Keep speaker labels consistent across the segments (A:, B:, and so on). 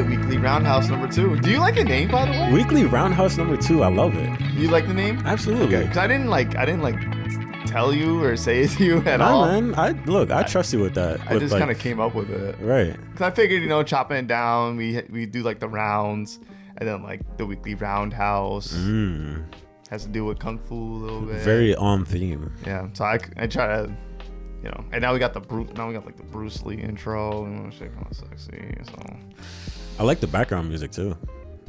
A: Right, weekly roundhouse number two. Do you like the name, by the way?
B: Weekly Roundhouse number two. I love it.
A: You like the name?
B: Absolutely.
A: Okay, because I didn't like I didn't like tell you or say it to you at
B: Nah,
A: all.
B: man. I look. I trust you with that.
A: I
B: with,
A: just
B: like-
A: kind of came up with it.
B: right.
A: Cause I figured, you know, chopping it down, we we do like the rounds, and then like the weekly roundhouse
B: Mm,
A: has to do with kung fu a little bit.
B: very on theme.
A: yeah. So I, I try to, you know, and now we got the Bruce, now we got like the Bruce Lee intro and shit kind of sexy. So
B: I like the background music too.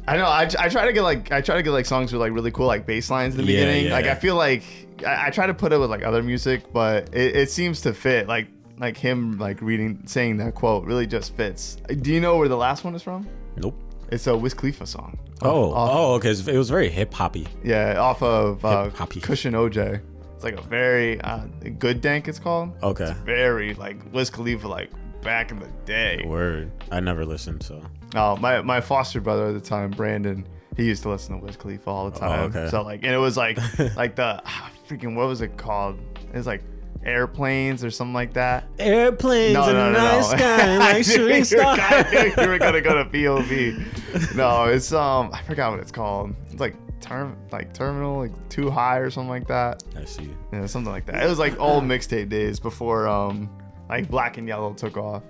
A: I know I, I try to get like I try to get like songs with like really cool like bass lines in the
B: Yeah,
A: beginning.
B: yeah.
A: Like I feel like I, I try to put it with like other music, but it, it seems to fit. Like like him like reading saying that quote really just fits. Do you know where the last one is from?
B: Nope.
A: It's a Wiz Khalifa song.
B: Oh,
A: Off-
B: oh, okay. It was very hip hoppy.
A: Yeah, off of uh.
B: Kush
A: and OJ. It's like a very uh, good dank. It's called.
B: Okay.
A: Very like Wiz Khalifa, like back in the day.
B: Word. I never listened, so
A: Oh, my my foster brother at the time, Brandon, he used to listen to Wiz Khalifa all the time.
B: Oh, okay.
A: So like, and it was like like the ah, freaking what was it called? It's like airplanes or something like that.
B: airplanes
A: No,
B: in
A: no,
B: the night sky like shooting stars.
A: I you were gonna go to POV. No, it's um I forgot what it's called. It's like term like terminal like too high or something like that.
B: I see.
A: Yeah, something like that. It was like old mixtape days before um like Black and Yellow took off.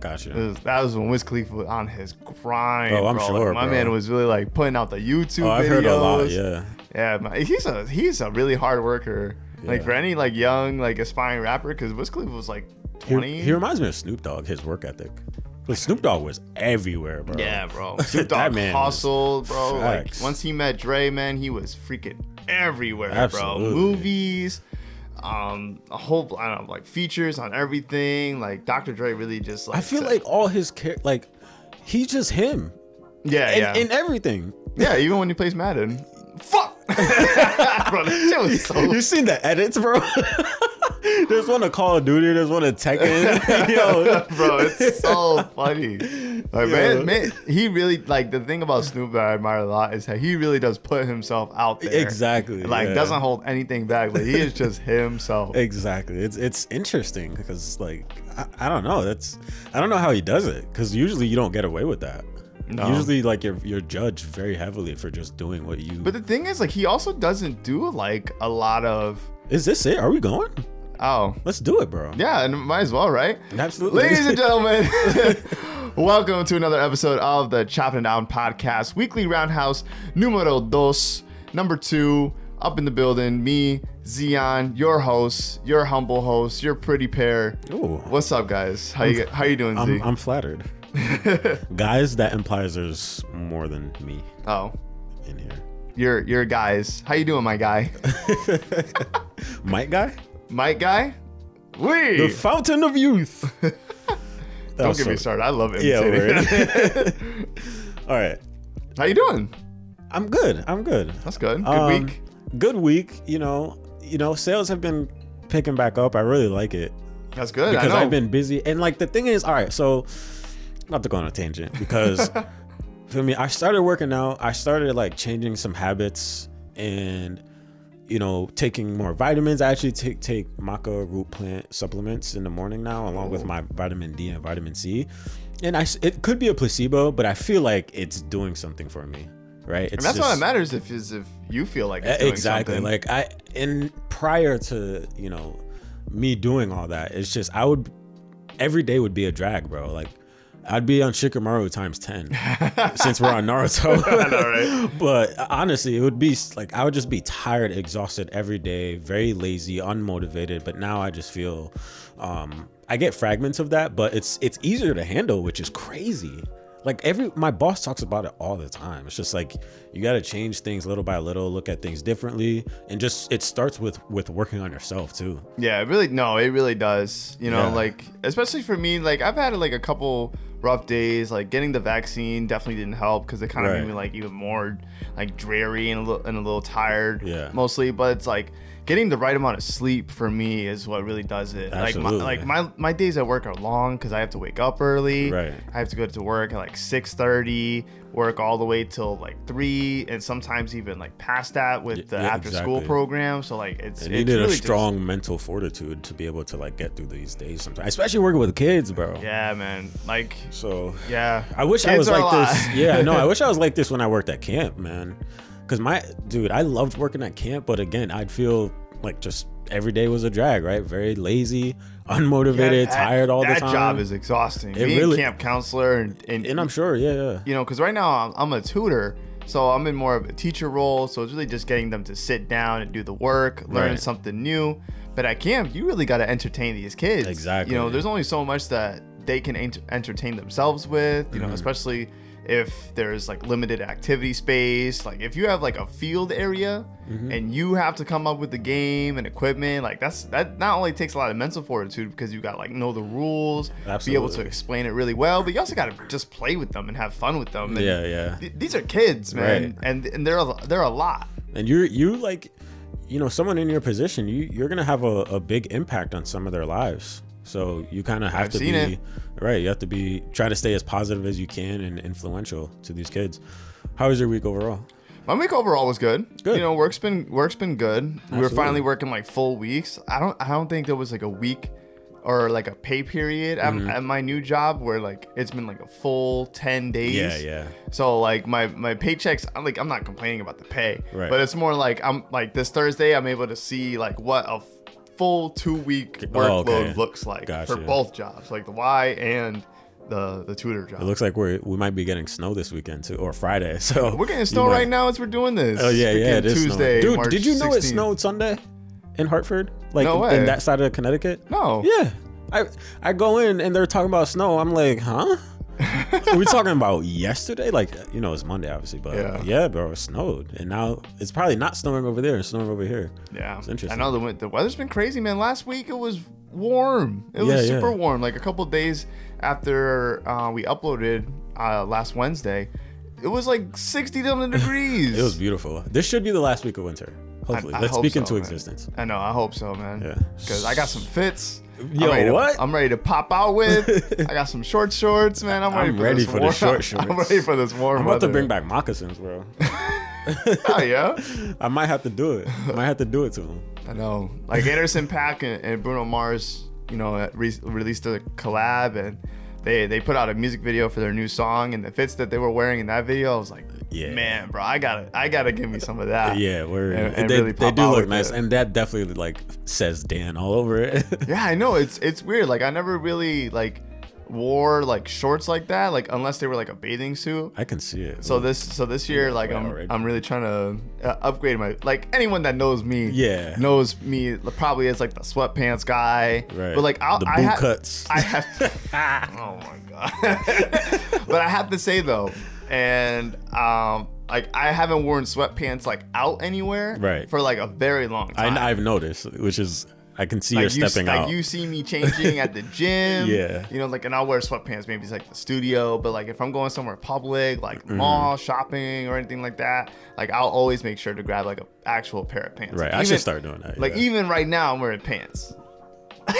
B: Gotcha.
A: was, that was when Wiz Khalifa was on his grind.
B: Oh, I'm
A: bro.
B: sure,
A: Like, my
B: bro.
A: man was really like putting out the YouTube
B: Oh, I've
A: videos.
B: heard a lot. Yeah.
A: Yeah, man, he's a he's a really hard worker. Like for any like young like aspiring rapper, because Wiz Khalifa was like 20.
B: he reminds me of Snoop Dogg. His work ethic. But Snoop Dogg was everywhere, bro.
A: yeah, bro. Snoop Dogg
B: man
A: hustled, bro. Like once he met Dre, man, he was freaking everywhere,
B: Absolutely.
A: bro. Movies, um, a whole I don't know, like features on everything. Like Dr. Dre really just like
B: I feel
A: said-
B: like all his char- like he's just him
A: yeah,
B: in,
A: yeah.
B: in everything.
A: Yeah, even when he plays Madden. Fuck! bro, that shit was so.
B: you seen the edits, bro? there's one of Call of Duty. There's one of Tekken. Yo,
A: bro, it's so funny. Like,
B: Yeah.
A: man, man, he really like the thing about Snoop that I admire a lot is that he really does put himself out there.
B: Exactly,
A: Like
B: yeah.
A: doesn't hold anything back. Like he is just himself.
B: exactly. It's it's interesting because like I, I don't know. That's I don't know how he does it because usually you don't get away with that.
A: No.
B: Usually, like you're you're judged very heavily for just doing what you.
A: But the thing is, like, he also doesn't do like a lot of.
B: is this it? Are we going?
A: Oh,
B: Let's do it, bro.
A: yeah, and might as well, right?
B: Absolutely.
A: Ladies and gentlemen, welcome to another episode of the Chopping It Down podcast, weekly roundhouse numero dos, number two, up in the building. Me, Zion, your host, your humble host, your pretty pair.
B: Ooh.
A: What's up, guys? How you how you doing,
B: I'm,
A: Z?
B: I'm flattered. Guys, that implies there's more than me
A: oh,
B: in here.
A: you're you're guys. How you doing, my guy?
B: Mike guy?
A: Mike guy? We
B: The fountain of youth.
A: Don't get me started. I love it.
B: Yeah. All right.
A: How you doing?
B: I'm good. I'm good.
A: That's good. Good
B: Um,
A: week.
B: Good week. You know, you know, sales have been picking back up. I really like it
A: That's good.
B: because
A: I know.
B: I've been busy. And like the thing is, all right, so not to go on a tangent because for me, I started working out. I started like changing some habits and you know taking more vitamins. I actually take take maca root plant supplements in the morning now, along with oh. my vitamin D and vitamin C. And I, it could be a placebo, but I feel like it's doing something for me, right? It's
A: and that's
B: just-
A: matters if is if you feel like it's
B: exactly
A: something.
B: like i in prior to you know me doing all that it's just i would every day would be a drag bro like i'd be on shikamaru times 10 since we're on naruto.
A: Know, right?
B: but honestly it would be like i would just be tired exhausted every day very lazy unmotivated. But now i just feel um i get fragments of that but it's it's easier to handle which is crazy like every my boss talks about it all the time. It's just like you got to change things little by little, look at things differently, and just it starts with with working on yourself too.
A: Yeah, it really no, it really does. You know,
B: Yeah.
A: like especially for me, like I've had like a couple rough days. Like getting the vaccine definitely didn't help because it kind of
B: Right.
A: made me like even more like dreary and a little and a little tired.
B: Yeah.
A: mostly. But it's like getting the right amount of sleep for me is what really does it.
B: Absolutely.
A: Like my, like my my days at work are long because I have to wake up early.
B: Right.
A: I have to go to work at like six thirty. Work all the way till like three, and sometimes even like past that with the
B: yeah,
A: after school program. So like it's
B: And
A: it's
B: you need
A: really
B: a
A: just-
B: strong mental fortitude to be able to like get through these days sometimes, especially working with kids, bro.
A: Yeah, man. Like,
B: So
A: yeah.
B: I wish I was like this. Yeah, no, I wish I was like this when I worked at camp, man. Cause my dude, I loved working at camp, but again, I'd feel like just every day was a drag, right? Very lazy, unmotivated,
A: that-
B: tired all the time.
A: That job is exhausting.
B: It
A: Being
B: really-
A: camp counselor and, and,
B: and I'm sure, yeah, yeah.
A: you know, because right now I'm, I'm a tutor, so I'm in more of a teacher role. So it's really just getting them to sit down and do the work, learn
B: Right.
A: something new. But at camp, you really got to entertain these kids.
B: Exactly.
A: You know, there's only so much that they can ent- entertain themselves with. You know,
B: Mm-hmm.
A: especially if there's like limited activity space. Like if you have like a field area
B: Mm-hmm.
A: and you have to come up with the game and equipment, like that's that not only takes a lot of mental fortitude because you got like know the rules, be able to explain it really well, but you also got to just play with them and have fun with them. And
B: Yeah, yeah.
A: th- these are kids, man,
B: Right.
A: and and they're a, they're a lot.
B: And you're you like, you know, someone in your position, you you're gonna have a, a big impact on some of their lives. So you kind of have
A: I've
B: to be
A: it.
B: Right. You have to be try to stay as positive as you can and influential to these kids. How was your week overall?
A: My week overall was good.
B: Good.
A: You know, work's been work's been good. We were finally working like full weeks. I don't I don't think there was like a week or like a pay period at,
B: Mm-hmm.
A: at my new job where like it's been like a full 10 days.
B: Yeah, yeah.
A: So like my my paychecks I'm like I'm not complaining about the pay.
B: Right.
A: But it's more like I'm like this Thursday I'm able to see like what a full 2 week
B: Oh,
A: workload
B: okay.
A: looks like
B: Gotcha.
A: for both jobs, like the Y and the the tutor job.
B: It looks like we're we might be getting snow this weekend too, or Friday. So
A: We're getting snow
B: might-
A: right now as we're doing this.
B: Oh yeah, yeah, it is snowing.
A: Tuesday,
B: Dude,
A: March
B: did you know it snowed Sunday in Hartford? Like
A: No way.
B: in that side of Connecticut?
A: No.
B: Yeah. I I go in and they're talking about snow. I'm like, huh? Are we talking about yesterday? Like, you know, it's Monday, obviously, but
A: Yeah.
B: yeah, bro, it snowed, and now it's probably not snowing over there. It's snowing over here.
A: Yeah,
B: It's interesting.
A: I know the the weather's been crazy, man. Last week it was warm. It
B: Yeah,
A: was
B: yeah.
A: super warm. Like a couple days after uh, we uploaded uh, last Wednesday, it was like sixty something degrees.
B: It was beautiful. This should be the last week of winter. Hopefully,
A: I- I
B: let's speak
A: so,
B: into
A: man.
B: existence.
A: I know. I hope so, man.
B: Yeah.
A: Because I got some fits.
B: Yo,
A: I'm ready to-
B: what?
A: I'm ready to pop out with. I got some short shorts, man. I'm ready
B: I'm
A: for
B: ready
A: this
B: for the
A: warm,
B: short
A: I'm ready for this warm
B: I'm about to bring back moccasins, bro.
A: Oh yeah.
B: I might have to do it. I might have to do it to him.
A: I know. Like Anderson .Paak and, and Bruno Mars, you know, uh, re- released a collab and they they put out a music video for their new song and the fits that they were wearing in that video, I was like,
B: Yeah.
A: man, bro, I gotta I gotta give me some of that.
B: Yeah, we're
A: And- and
B: they,
A: really
B: they do look nice,
A: it.
B: and that definitely like says Dan all over it.
A: Yeah, I know. It's it's weird. Like I never really like wore like shorts like that, like unless they were like a bathing suit.
B: I can see it.
A: So this so this year, like I'm
B: already.
A: I'm really trying to uh, upgrade my like anyone that knows me,
B: Yeah.
A: knows me probably as like the sweatpants guy.
B: Right.
A: But like I'll,
B: The
A: I
B: boot
A: ha-
B: cuts.
A: I have. To, oh my god. but I have to say though, and um, like I haven't worn sweatpants like out anywhere,
B: Right.
A: for like a very long time.
B: I've noticed, which is I can see
A: like
B: you're
A: you,
B: stepping
A: like
B: out.
A: you see me changing at the gym.
B: Yeah.
A: You know, like, and I'll wear sweatpants. Maybe it's like the studio, but like if I'm going somewhere public, like
B: Mm-hmm.
A: mall, shopping, or anything like that, like I'll always make sure to grab like an actual pair of pants.
B: right,
A: Like,
B: I
A: even-
B: should start doing that.
A: Like
B: yeah.
A: even right now, I'm wearing pants.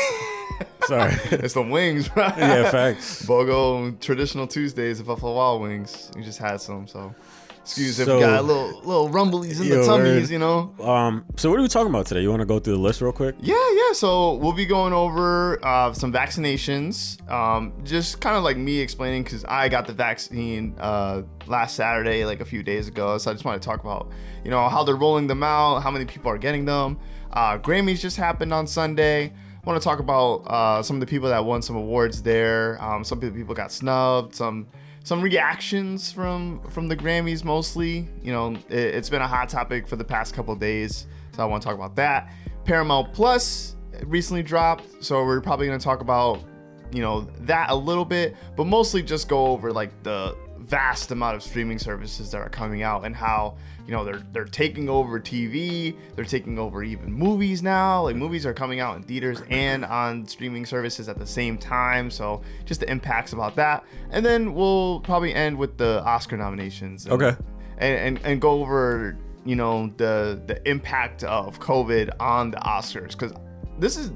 B: sorry.
A: It's the wings, right?
B: yeah, facts.
A: BOGO traditional Tuesdays at Buffalo Wild Wings. We just had some, so excuse if
B: So-
A: we got a little little rumblies in
B: Yo,
A: the tummies, you know.
B: Um, so what are we talking about today? You want to go through the list real quick?
A: Yeah, yeah. So we'll be going over uh, some vaccinations. Um, just kind of like me explaining because I got the vaccine uh, last Saturday, like a few days ago. So I just want to talk about, you know, how they're rolling them out, how many people are getting them. Uh, Grammys just happened on Sunday. Want to talk about uh, some of the people that won some awards there. Um, some people got snubbed. Some some reactions from from the Grammys mostly. You know, it, it's been a hot topic for the past couple days, so I want to talk about that. Paramount Plus recently dropped, so we're probably going to talk about you know that a little bit, but mostly just go over like the vast amount of streaming services that are coming out and how you know they're they're taking over TV, they're taking over even movies now. Like movies are coming out in theaters and on streaming services at the same time. So just the impacts about that, and then we'll probably end with the Oscar nominations. and-
B: Okay.
A: and, and, and go over you know the the impact of COVID on the Oscars because this is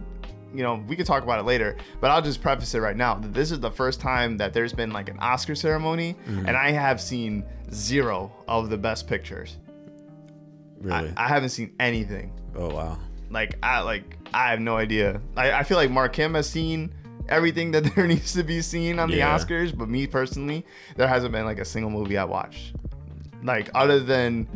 A: you know we could talk about it later but I'll just preface it right now that this is the first time that there's been like an Oscar ceremony
B: Mm-hmm.
A: and I have seen zero of the best pictures
B: Really?
A: I, I haven't seen anything
B: oh wow.
A: like I like I have no idea I, I feel like Mark Kim has seen everything that there needs to be seen on
B: Yeah.
A: the Oscars but me personally there hasn't been like a single movie I watched like other than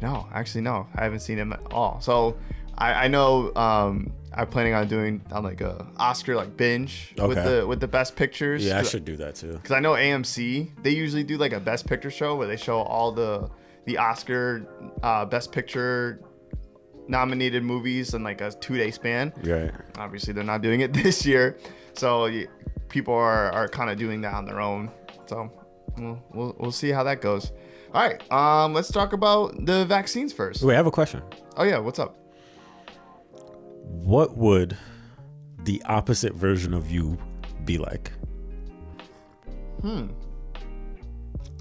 A: no actually no i haven't seen him at all so i, I know um i'm planning on doing on like a oscar like binge with the with the best pictures
B: Yeah, I should do that too.
A: because i know amc they usually do like a best picture show where they show all the the oscar uh, best picture nominated movies in like a two day span
B: Right.
A: obviously they're not doing it this year so people are, are kind of doing that on their own so we'll, we'll, we'll see how that goes all right um let's talk about the vaccines first
B: Wait, I have a question.
A: oh yeah what's up
B: What would the opposite version of you be like?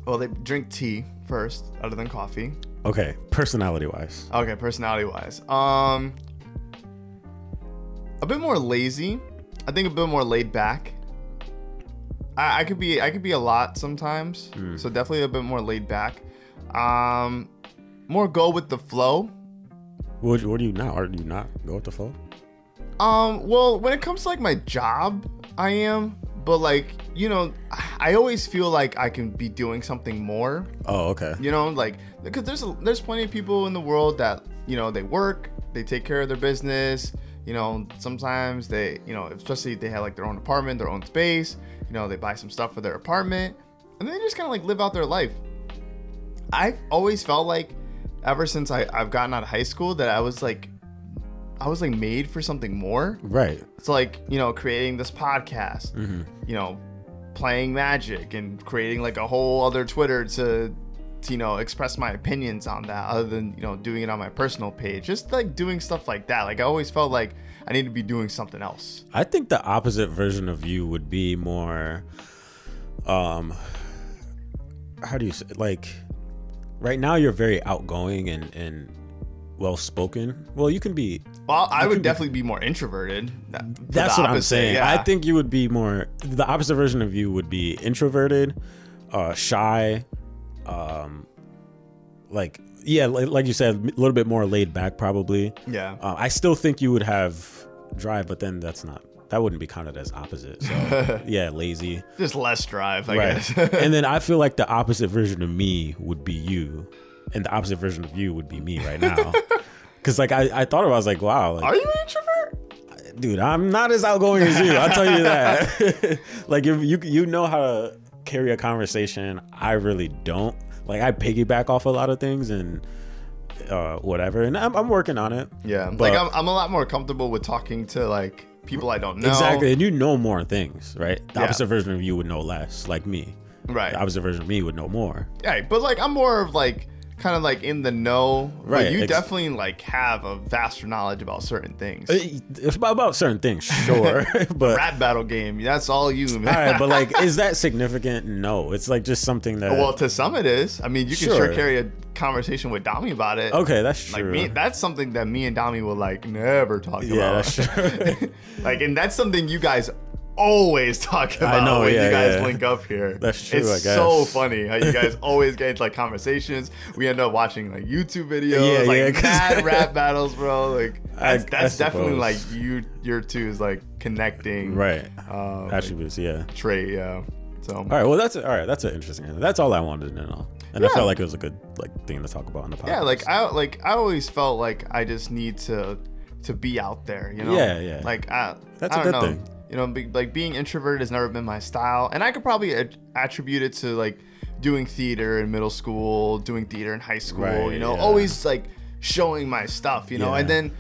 A: Well they drink tea first other than coffee
B: Okay, personality wise.
A: okay personality wise um a bit more lazy i think a bit more laid back I, I could be I could be a lot sometimes, so definitely a bit more laid back. Um, more go with the flow.
B: What, what do you now? Are you not go with the flow?
A: Um, well, when it comes to like my job, I am, but like you know, I always feel like I can be doing something more.
B: Oh, okay.
A: You know, like because there's a, there's plenty of people in the world that you know they work, they take care of their business. You know, sometimes they you know especially if they have like their own apartment, their own space. You know, they buy some stuff for their apartment, and they just kind of like live out their life. I've always felt like ever since I, I've gotten out of high school that I was like I was like made for something more.
B: Right.
A: It's like, you know, creating this podcast,
B: Mm-hmm.
A: you know, playing magic and creating like a whole other Twitter to, to, you know, express my opinions on that other than, you know, doing it on my personal page. Just like doing stuff like that. Like I always felt like I need to be doing something else.
B: I think the opposite version of you would be more um how do you say like right now you're very outgoing and and well spoken. Well, you can be
A: Well, I would definitely be more introverted.
B: That's what I'm saying.
A: yeah.
B: I think you would be more the opposite version of you would be introverted, uh, shy, um, like yeah, like, like you said, a little bit more laid back probably.
A: Yeah.
B: Uh, I still think you would have drive, but then that's not that wouldn't be counted as opposite. So yeah, lazy.
A: Just less drive, I
B: Right.
A: guess.
B: and then I feel like the opposite version of me would be you, and the opposite version of you would be me right now. Cause like I, I thought about, it, I was like, wow, like,
A: Are you an introvert?
B: dude, I'm not as outgoing as you. I'll tell you that. like if you you know how to carry a conversation. I really don't. Like I piggyback off a lot of things and uh, whatever, and I'm, I'm working on it.
A: Yeah.
B: But-
A: like I'm, I'm a lot more comfortable with talking to like people I don't know.
B: Exactly, and you know more things, right? The
A: Yeah.
B: opposite version of you would know less, like me.
A: Right.
B: The opposite version of me would know more.
A: Yeah, but like I'm more of like kind of like in the know. Right. You
B: ex-
A: definitely like have a vaster knowledge about certain things.
B: Uh, It's about, about certain things, sure, but
A: Rap battle game. That's all you, man.
B: all right, but like, is that significant? No, it's like just something that.
A: well, to some it is. I mean, you can sure,
B: Sure.
A: carry a conversation with Dami about it.
B: okay, that's true.
A: Like me, that's something that me and Dami will like never talk
B: Yeah,
A: about.
B: that's true.
A: like, and that's something you guys always talk about
B: know,
A: when
B: yeah,
A: you guys
B: yeah.
A: link up here.
B: That's true,
A: It's
B: I guess.
A: so funny how you guys always get into like conversations. We end up watching like YouTube videos,
B: Yeah,
A: like
B: yeah,
A: mad rap battles, bro. Like
B: I-
A: that's, that's
B: I
A: definitely like you, your two is like connecting,
B: right.
A: Um, like,
B: Attributes, yeah.
A: trait, yeah. So
B: All right, well, that's all right. That's an interesting. answer. That's all I wanted to know, and I felt like it was a good like thing to talk about on the podcast.
A: yeah, like I like I always felt like I just need to to be out there, you know.
B: Yeah, yeah.
A: Like I,
B: That's
A: I
B: a good
A: know.
B: thing.
A: You know, be, like being introverted has never been my style, and I could probably at- attribute it to like doing theater in middle school, doing theater in high school.
B: Right,
A: you know,
B: yeah.
A: always like showing my stuff. You know,
B: Yeah.
A: and then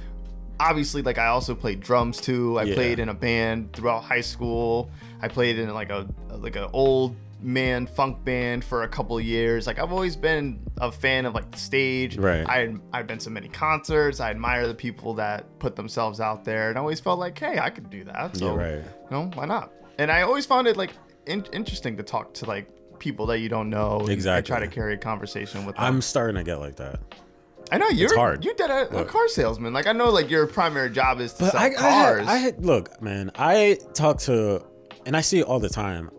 A: obviously like I also played drums too. I
B: Yeah.
A: played in a band throughout high school. I played in like a like an old man funk band for a couple years. Like I've always been a fan of like the stage.
B: Right.
A: I I've been to many concerts. I admire the people that put themselves out there, and I always felt like, hey, I could do that. So,
B: Yeah, right.
A: You know, why not? And I always found it like in- interesting to talk to like people that you don't know. Exactly. And try to carry a conversation with them.
B: I'm starting to get like that.
A: I know you're
B: hard.
A: You did a, a car salesman. Like I know, like your primary job is to
B: But
A: sell
B: I, I,
A: cars.
B: I had, look, man, I talk to, and I see it all the time.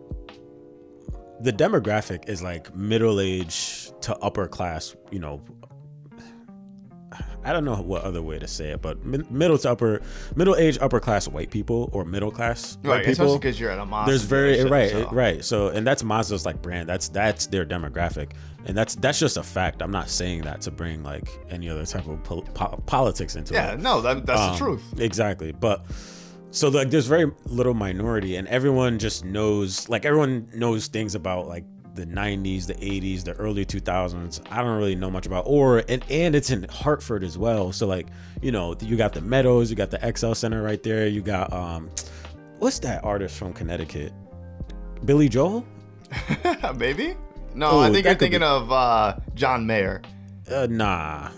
B: The demographic is like middle age to upper class, you know. I don't know what other way to say it, but middle to upper, middle age, upper class white people or middle class white
A: right, especially
B: people.
A: because you're at a Mazda.
B: There's very right,
A: so-
B: right. So, and that's Mazda's like brand. That's that's their demographic, and that's that's just a fact. I'm not saying that to bring like any other type of pol- po- politics into it.
A: Yeah, no, that, that's
B: Um,
A: the truth.
B: Exactly. But so like there's very little minority and everyone just knows like everyone knows things about like the 90s, the 80s, the early 2000s. I don't really know much about or and and it's in Hartford as well. So like, you know, you got the Meadows, you got the XL Center right there. You got um what's that artist from Connecticut? Billy Joel?
A: Maybe. No,
B: Ooh,
A: I think you're
B: could be-
A: thinking of uh, John Mayer.
B: Uh, nah.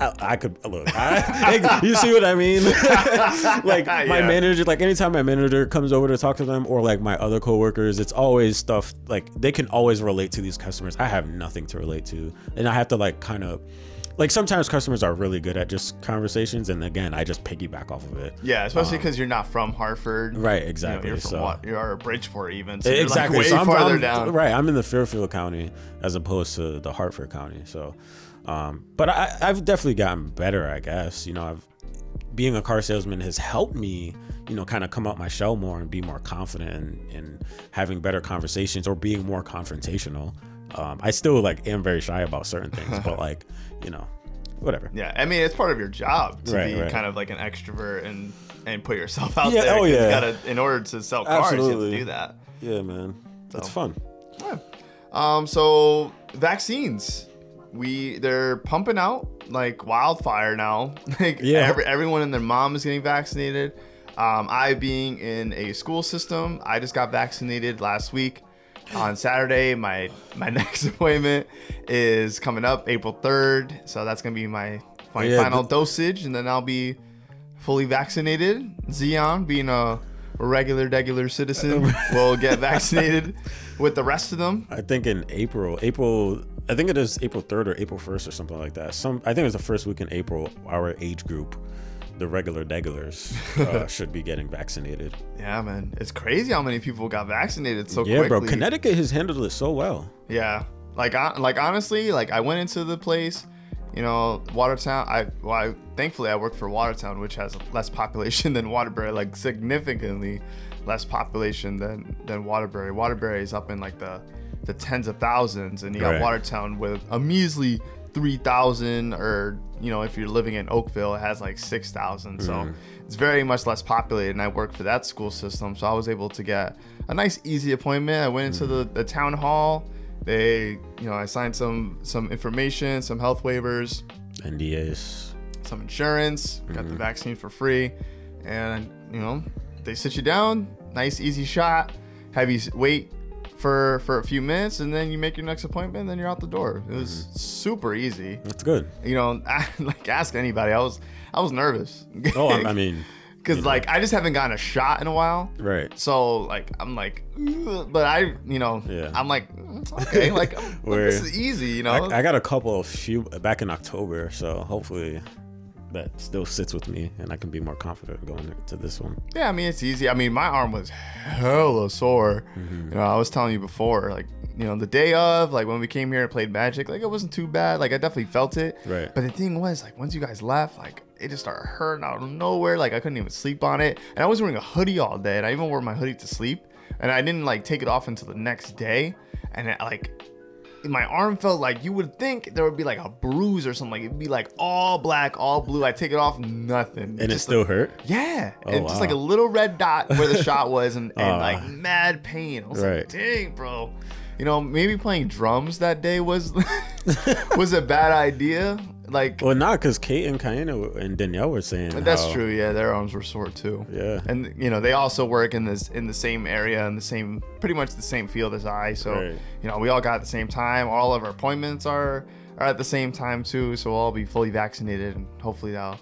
B: I, I could look. I, you see what I mean? like my
A: Yeah.
B: manager, like anytime my manager comes over to talk to them, or like my other coworkers, it's always stuff like they can always relate to these customers. I have nothing to relate to, and I have to like kind of like sometimes customers are really good at just conversations, and again, I just piggyback off of it.
A: Yeah, especially because you're not from Hartford.
B: Um, Right,
A: You know,
B: exactly.
A: you're from
B: so
A: what? You're Bridgeport even. So you're
B: exactly.
A: Like way
B: so I'm,
A: farther
B: I'm-
A: down.
B: Right, I'm in the Fairfield County as opposed to the Hartford County. So, um, but I, I've definitely gotten better. I guess you know, I've being a car salesman has helped me, you know, kind of come out my shell more and be more confident in having better conversations or being more confrontational. Um, I still like am very shy about certain things, but like you know, whatever.
A: Yeah, I mean it's part of your job to
B: Right,
A: be
B: right.
A: kind of like an extrovert and and put yourself out
B: Yeah,
A: there. Yeah, you
B: yeah.
A: gotta, in order to sell cars, you have to do that.
B: Yeah, man, that's fun. Yeah.
A: Um, so vaccines, we they're pumping out like wildfire now. like
B: Yeah.
A: every, everyone and their mom is getting vaccinated. Um, I being in a school system, I just got vaccinated last week. On Saturday, my my next appointment is coming up April third, so that's gonna be my, my
B: Yeah,
A: final
B: th-
A: dosage, and then I'll be fully vaccinated. Zion, being a regular, regular citizen, will get vaccinated with the rest of them.
B: I think in April, April, I think it is April 3rd or April 1st or something like that. Some, I think it was the first week in April, our age group, the regular degulars, uh, should be getting vaccinated.
A: Yeah, man, it's crazy how many people got vaccinated so
B: yeah,
A: quickly.
B: Yeah, bro. Connecticut has handled it so well.
A: Yeah, like I, like honestly, like I went into the place, you know, Watertown. I, well, I thankfully I work for Watertown, which has less population than Waterbury, like significantly less population than than Waterbury. Waterbury is up in like the the tens of thousands, and you got
B: Right.
A: Watertown with a measly three thousand, or you know, if you're living in Oakville, it has like six thousand. So mm. it's very much less populated, and I work for that school system, so I was able to get a nice, easy appointment. I went into mm. the, the town hall. They, you know, I signed some some information, some health waivers,
B: NDAs.
A: Some insurance, got the vaccine for free, and you know, they sit you down, nice, easy shot, have you wait for for a few minutes, and then you make your next appointment, and then you're out the door. It was super easy.
B: That's good.
A: You know, like ask anybody. I was I was nervous.
B: Oh, I, I mean,
A: because like I just haven't gotten a shot in a while.
B: right.
A: So like I'm like, but I you know
B: Yeah.
A: I'm like "Mm, okay like this is easy you know
B: I, I got a couple of few back in October, so hopefully that still sits with me and I can be more confident going to this one.
A: yeah I mean it's easy. I mean my arm was hella sore.
B: Mm-hmm.
A: you know I was telling you before like you know the day of like when we came here and played Magic like it wasn't too bad. Like I definitely felt it.
B: Right.
A: but the thing was like once you guys left like it just started hurting out of nowhere. Like I couldn't even sleep on it. And I was wearing a hoodie all day and I even wore my hoodie to sleep. And I didn't like take it off until the next day. And it, like my arm felt like you would think there would be like a bruise or something. Like it'd be like all black, all blue. I take it off, nothing.
B: And it still
A: like,
B: hurt?
A: yeah,
B: Oh,
A: and just like a little red dot where the shot was, and, and
B: Ah.
A: like mad pain. I was
B: Right.
A: like, dang, bro. You know, maybe playing drums that day was was a bad idea. Like
B: Well, not because Kate and Kayana and Danielle were saying
A: that's
B: how-
A: true. Yeah, their arms were sore too.
B: Yeah.
A: and you know they also work in this in the same area in the same pretty much the same field as I. So
B: Right.
A: you know we all got at the same time. All of our appointments are are at the same time too. So we'll all be fully vaccinated, and hopefully that'll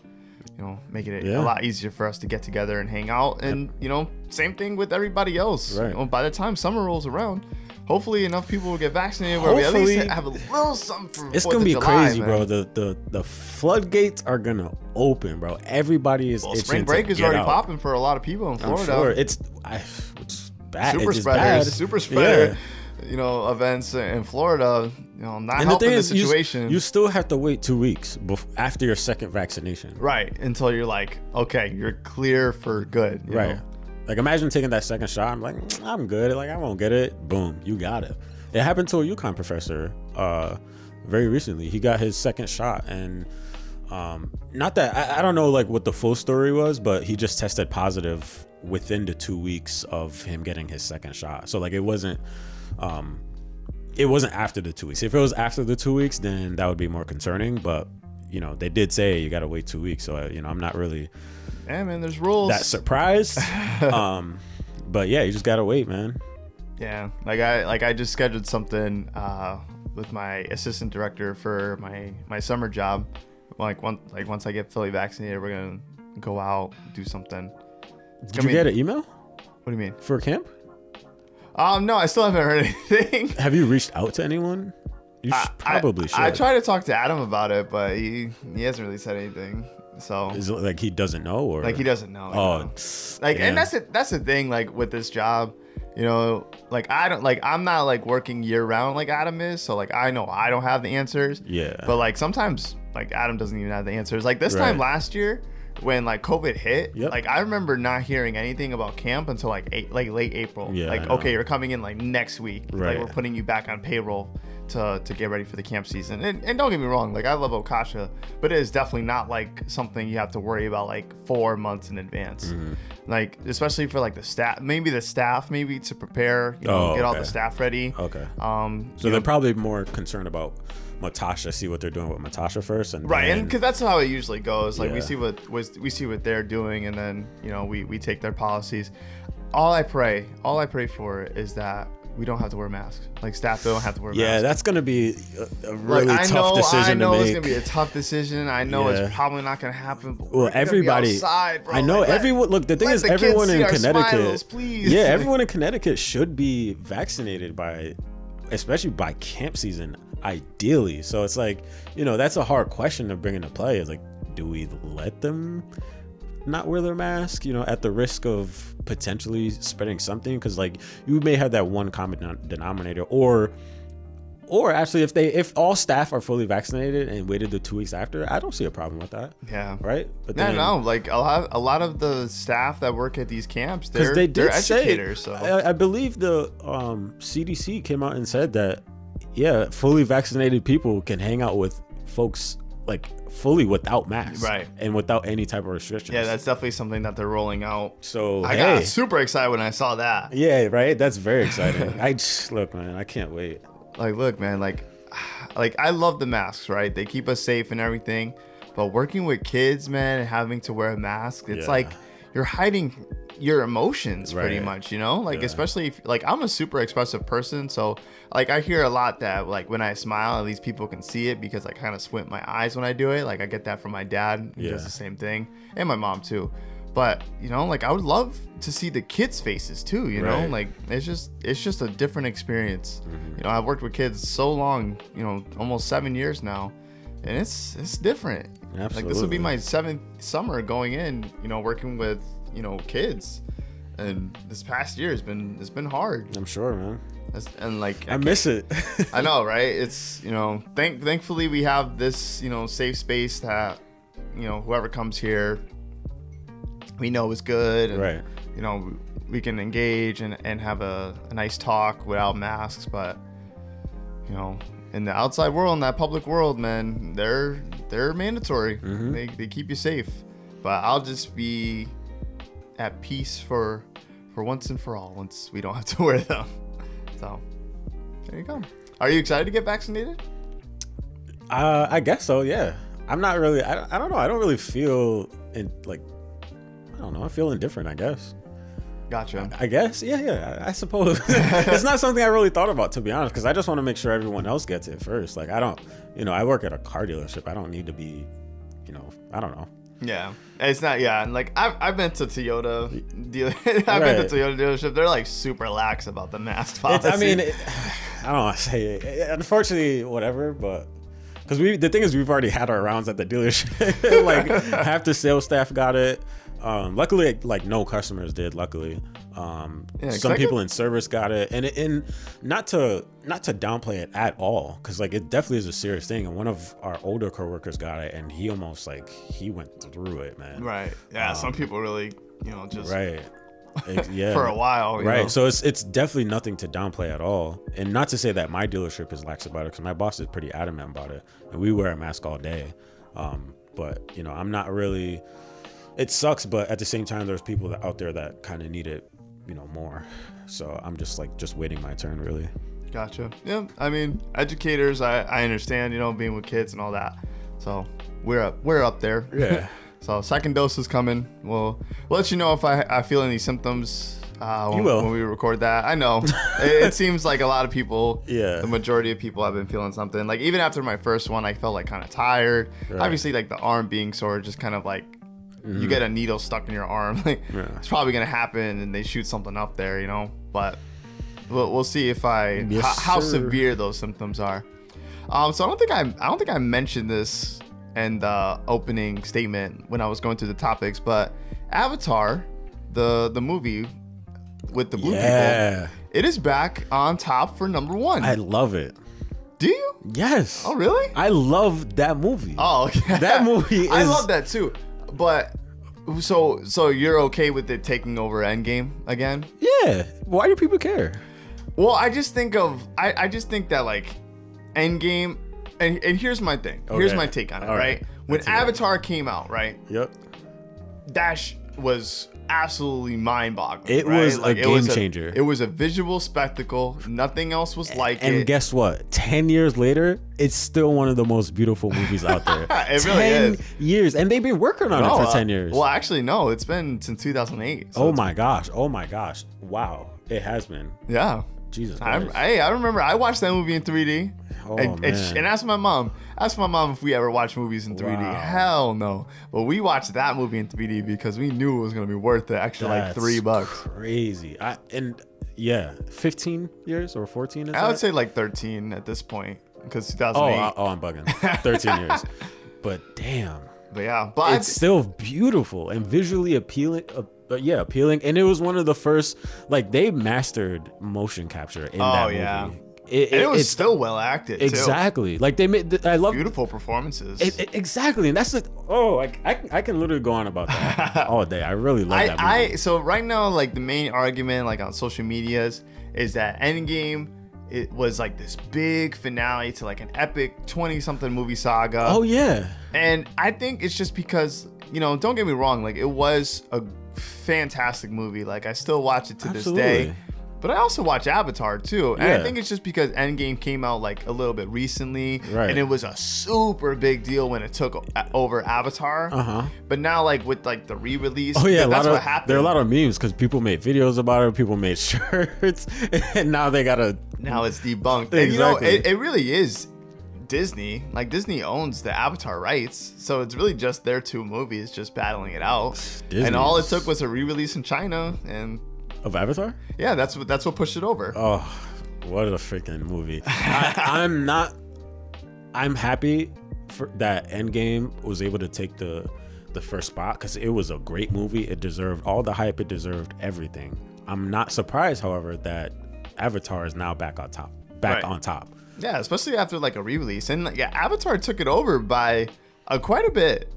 A: you know make it
B: Yeah.
A: a lot easier for us to get together and hang out. And you know same thing with everybody else.
B: Right.
A: You know, by the time summer rolls around. Hopefully enough people will get vaccinated where we at
B: Hopefully-
A: least have a little something for
B: It's gonna be
A: July,
B: crazy,
A: man.
B: bro. The the the floodgates are gonna open, bro. Everybody is
A: Well, spring break is already
B: out.
A: popping for a lot of people in
B: I'm
A: Florida.
B: sure it's I, it's bad.
A: super
B: it's
A: spreaders,
B: bad.
A: super spreader,
B: Yeah.
A: you know, events in Florida, you know, not
B: And the
A: helping
B: thing
A: the,
B: is, you,
A: situation.
B: you still have to wait two weeks bef- after your second vaccination.
A: right until you're like, okay, you're clear for good.
B: Right.
A: know?
B: Like imagine taking that second shot. I'm like, "Mm, I'm good. Like I won't get it. Boom, you got it. It happened to a UConn professor uh, very recently. He got his second shot, and um, not that I, I don't know like what the full story was, but he just tested positive within the two weeks of him getting his second shot. So like it wasn't. Um, it wasn't after the two weeks. If it was after the two weeks, then that would be more concerning. But you know, they did say you got to wait two weeks. So uh, you know, I'm not really
A: Yeah, man, there's rules.
B: that surprised. um, but yeah, you just gotta wait, man.
A: yeah, like I like I just scheduled something uh, with my assistant director for my my summer job. Like once like once I get fully vaccinated, we're gonna go out do something.
B: Did you get an email
A: What do you mean?
B: for camp?
A: Um, no, I still haven't heard anything.
B: Have you reached out to anyone? You sh- probably
A: I,
B: should.
A: I tried to talk to Adam about it, but he he hasn't really said anything. So
B: Is it like he doesn't know, or
A: like he doesn't know. you
B: Oh,
A: know? like
B: yeah.
A: and that's it. That's the thing. Like with this job, you know, like I don't like I'm not like working year round like Adam is. So like I know I don't have the answers.
B: Yeah.
A: But like sometimes like Adam doesn't even have the answers. Like this time last year. When like COVID hit,
B: Yep.
A: like I remember not hearing anything about camp until like eight, like late April.
B: Yeah,
A: like okay, you're coming in like next week.
B: Right.
A: Like we're putting you back on payroll to to get ready for the camp season. And, and don't get me wrong, like I love Okasha, but it is definitely not like something you have to worry about like four months in advance.
B: Mm-hmm.
A: Like especially for like the staff, maybe the staff, maybe to prepare, you know,
B: Oh,
A: get all the staff ready.
B: okay.
A: Um,
B: So they're
A: know,
B: probably more concerned about Matasha, see what they're doing with Matasha first, and
A: right, and because that's how it usually goes. Like we see what was we see what they're doing, and then you know we we take their policies. All I pray, all I pray for is that we don't have to wear masks. Like staff don't have to wear
B: yeah,
A: masks.
B: Yeah, that's gonna be a, a
A: Like,
B: really
A: I
B: tough
A: know,
B: decision
A: I know
B: to
A: it's gonna be a tough decision. I know
B: Yeah.
A: it's probably not gonna happen. But
B: well,
A: we're gonna be
B: everybody.
A: outside, bro.
B: I know
A: Like,
B: everyone. Look, the thing is,
A: the
B: everyone in Connecticut.
A: smiles, please.
B: Yeah, everyone in Connecticut should be vaccinated by, especially by camp season, ideally. So it's like, you know, that's a hard question to bring into play. Is like, do we let them not wear their mask? You know, at the risk of potentially spreading something? Because like, you may have that one common denominator, or. Or actually, if they if all staff are fully vaccinated and waited the two weeks after, I don't see a problem with that,
A: Yeah.
B: right? But then,
A: No, no, like a lot, a lot of the staff that work at these camps, they're
B: they
A: they're
B: did say,
A: educators. so
B: I, I believe the um, CDC came out and said that, yeah, fully vaccinated people can hang out with folks like fully without masks,
A: Right.
B: and without any type of restrictions.
A: yeah, that's definitely something that they're rolling out.
B: so.
A: I
B: hey,
A: got super excited when I saw that.
B: yeah, right. That's very exciting. I just look, man. I can't wait.
A: Like, look, man, like, like I love the masks, right? They keep us safe and everything. But working with kids, man, and having to wear a mask, it's
B: Yeah.
A: like you're hiding your emotions pretty much, you know? Like,
B: Yeah.
A: especially if, like, I'm a super expressive person. So, like, I hear a lot that, like, when I smile, at least people can see it because I kind of squint my eyes when I do it. Like, I get that from my dad. He does the same thing. And my mom, too. But, you know, like, I would love to see the kids' faces, too, you know? Like, it's just, it's just a different experience.
B: Mm-hmm.
A: You know, I've worked with kids so long, you know, almost seven years now. And it's it's different. Like this will be my seventh summer going in, you know, working with, you know, kids. And this past year has been it's been hard.
B: I'm sure, man.
A: That's, and like
B: I miss it.
A: I know, right? It's you know, thank thankfully we have this, you know, safe space that, you know, whoever comes here, we know is good. And,
B: Right.
A: You know, we can engage and, and have a, a nice talk without masks, but you know, in the outside world, in that public world, man, they're they're mandatory.
B: Mm-hmm.
A: They, they keep you safe. But I'll just be at peace for for once and for all once we don't have to wear them. So there you go. Are you excited to get vaccinated?
B: Uh, I guess so. Yeah. I'm not really. I, don't- I don't know. I don't really feel in like. I don't know. I feel indifferent. I guess.
A: Gotcha.
B: I guess. Yeah, yeah. I I suppose it's not something I really thought about to be honest, because I just want to make sure everyone else gets it first. Like I don't, you know, I work at a car dealership. I don't need to be, you know, I don't know.
A: Yeah, it's not. Yeah, and like I've, I've been to Toyota dealer. I've been to Toyota dealership. They're like super lax about the mask
B: It,
A: policy.
B: I mean, it, I don't want to say. It. Unfortunately, whatever, but. Because we, the thing is, we've already had our rounds at the dealership. like half the sales staff got it. Um, luckily, like no customers did. Luckily, um,
A: Yeah,
B: some
A: I
B: people
A: could-
B: in service got it, and it, and not to not to downplay it at all, because like it definitely is a serious thing. And one of our older coworkers got it, and he almost like he went through it, man.
A: right. Yeah, some people really, you know, just
B: Right. Ex- yeah.
A: for a while. you
B: Right.
A: know.
B: So it's it's definitely nothing to downplay at all. And not to say that my dealership is lax about it, because my boss is pretty adamant about it, and we wear a mask all day. Um, but you know, I'm not really. It sucks, but at the same time, there's people that, out there that kind of need it, you know, more. So I'm just like just waiting my turn, really.
A: Gotcha. Yeah, I mean, educators, I, I understand, you know, being with kids and all that. So we're up, we're up there.
B: Yeah.
A: so second dose is coming. We'll, we'll let you know if I, I feel any symptoms. Uh, when,
B: You will.
A: when we record that. I know. it, it seems like a lot of people.
B: Yeah.
A: The majority of people have been feeling something. Like even after my first one, I felt like kind of tired.
B: Right.
A: Obviously, like the arm being sore, just kind of like. You get a needle stuck in your arm, like
B: Mm-hmm. Yeah.
A: it's probably gonna happen, and they shoot something up there, you know. But we'll, we'll see if I
B: Yes,
A: how, how severe those symptoms are. Um, so I don't think I I don't think I mentioned this in the opening statement when I was going through the topics, but Avatar, the the movie with the blue
B: Yeah.
A: people, it is back on top for number one.
B: I love it.
A: Do you?
B: Yes.
A: Oh really?
B: I love that movie.
A: Oh, okay.
B: That movie
A: I love that too, but. So, so you're okay with it taking over Endgame again?
B: Yeah. Why do people care?
A: Well, I just think of I, I just think that like Endgame and, and here's my thing. Here's my take on it, right?
B: right.
A: When
B: it.
A: Avatar came out, right?
B: Yep.
A: Dash was absolutely mind-boggling.
B: It
A: right?
B: was a
A: it was
B: game changer.
A: it was a visual spectacle. Nothing else was like
B: and
A: it.
B: And guess what? Ten years later, it's still one of the most beautiful movies out there.
A: It really
B: 10
A: is.
B: years, and they've been working on
A: No,
B: it for
A: uh,
B: ten years.
A: Well, actually, no. It's been since 2008. so
B: oh my gosh! Oh my gosh! Wow! It has been.
A: Yeah.
B: Jesus
A: I,
B: Christ!
A: hey, I remember I watched that movie in 3D.
B: Oh,
A: and, and,
B: man.
A: and ask my mom. Ask my mom if we ever watch movies in 3D.
B: Wow.
A: Hell no. But we watched that movie in 3D because we knew it was gonna be worth the extra like three bucks.
B: Crazy. I and yeah, fifteen years or fourteen. Is
A: I would say like 13 at this point because
B: Oh,
A: 2008.
B: I, oh, I'm bugging. Thirteen years. But damn,
A: but yeah, but
B: it's still beautiful and visually appealing. Uh, uh, yeah, appealing. And it was one of the first. Like they mastered motion capture in that movie.
A: Oh, yeah.
B: It,
A: and it was still well acted too.
B: exactly like they made. I love
A: Beautiful performances.
B: It, exactly, and that's the oh, I, I, I can literally go on about that all day. I really love
A: I,
B: that movie.
A: I so right now like the main argument like on social medias is that Endgame it was like this big finale to like an epic 20 something movie saga.
B: oh yeah,
A: And I think it's just because, you know, don't get me wrong, like it was a fantastic movie. Like I still watch it to this day. But I also watch Avatar too. And I think it's just because Endgame came out like a little bit recently.
B: Right.
A: And it was a super big deal when it took over Avatar.
B: Uh-huh.
A: But now like with like the re-release,
B: oh yeah. A
A: that's
B: lot
A: what
B: of
A: happened.
B: there are a lot of memes because people made videos about it. People made shirts, and now they gotta.
A: now it's debunked. And you know,
B: Exactly.
A: it, it really is Disney. Like Disney owns the Avatar rights, so it's really just their two movies just battling it out. And all it took was a re-release in China, and
B: Of Avatar?
A: yeah, that's what that's what pushed it over.
B: Oh, what a freaking movie! I, I'm not. I'm happy for that Endgame was able to take the the first spot because it was a great movie. It deserved all the hype. It deserved everything. I'm not surprised, however, that Avatar is now back on top. Back
A: Right.
B: on top.
A: Yeah, especially after like a re-release, and like, yeah, Avatar took it over by uh, quite a bit.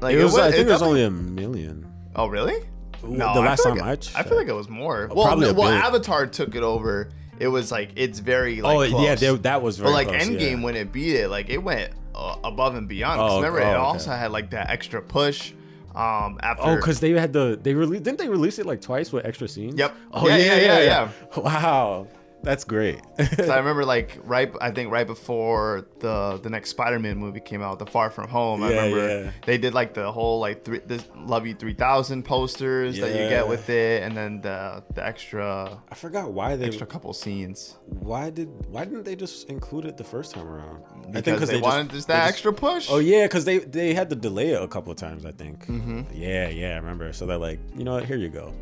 A: Like
B: It was, I think it was only a million.
A: Oh really?
B: The last
A: feel
B: time
A: like,
B: I
A: I feel like it was more. well,
B: probably
A: well. Avatar took it over. It was like it's very like
B: oh yeah, they, that was very
A: But like
B: close,
A: Endgame,
B: yeah.
A: when it beat it, like it went uh, above and beyond.
B: Oh,
A: remember,
B: oh,
A: it
B: okay.
A: also had like that extra push. Um, after
B: Oh, because they had the they released didn't they release it like twice with extra scenes?
A: Yep.
B: Oh
A: yeah,
B: yeah,
A: yeah,
B: yeah,
A: yeah.
B: Wow. That's great.
A: I remember like right, I think right before the the next Spider-Man movie came out, The Far From Home. I
B: Yeah,
A: remember
B: yeah.
A: they did like the whole like three, the Love You Three Thousand posters that you get with it, and then the the extra
B: I forgot why they
A: extra couple scenes
B: why did why didn't they just include it the first time around? I think
A: because they, wanted just that extra push.
B: Oh yeah, because they they had to delay it a couple of times. I think.
A: Mm-hmm.
B: Yeah, yeah, I remember. So they're like, you know what? Here you go.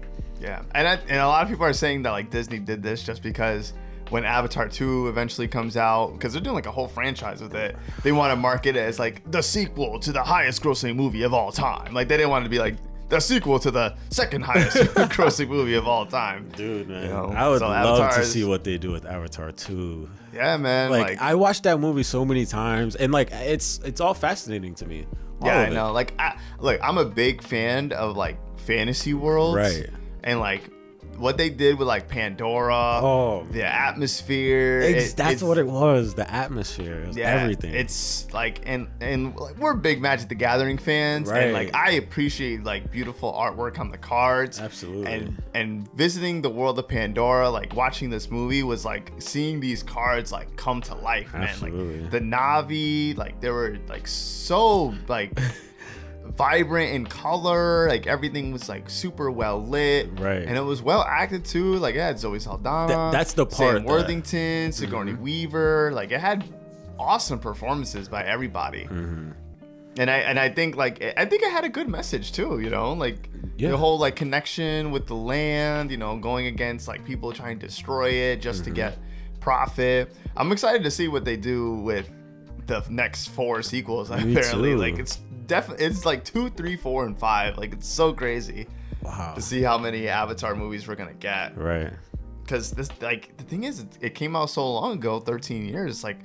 A: Yeah, and I, and a lot of people are saying that like Disney did this just because when Avatar 2 eventually comes out, because they're doing like a whole franchise with it, they want to market it as like the sequel to the highest grossing movie of all time. Like they didn't want it to be like the sequel to the second highest grossing movie of all time.
B: Dude, man,
A: know,
B: I would
A: so
B: love
A: Avatar
B: to see what they do with Avatar 2.
A: Yeah, man.
B: Like,
A: Like,
B: I watched that movie so many times, and like it's it's all fascinating to me. All
A: yeah, I know. Like, I, look, I'm a big fan of like fantasy worlds,
B: Right.
A: And like what they did with like Pandora,
B: Oh,
A: the atmosphere. It-
B: that's what it was. The atmosphere, it
A: yeah,
B: everything.
A: It's like and and like, we're big Magic the Gathering fans, and like I appreciate like beautiful artwork on the cards.
B: Absolutely.
A: And and visiting the world of Pandora, like watching this movie was like seeing these cards like come to life, man.
B: Absolutely.
A: Like the Navi, like they were like so like. vibrant in color like everything was like super well lit
B: Right.
A: and it was well acted too like it had zoe saldana
B: Th- that's the
A: Sam
B: part that-
A: worthington sigourney weaver like it had awesome performances by everybody
B: Mm-hmm.
A: and i and i think like i think it had a good message too you know like
B: Yeah.
A: the whole like connection with the land you know going against like people trying to destroy it just
B: Mm-hmm.
A: to get profit i'm excited to see what they do with the next four sequels
B: Me
A: apparently
B: too.
A: like it's definitely it's like two three four and five like it's so crazy
B: wow.
A: to see how many avatar movies we're gonna get
B: Right.
A: because this like the thing is it, came out so long ago 13 years It's like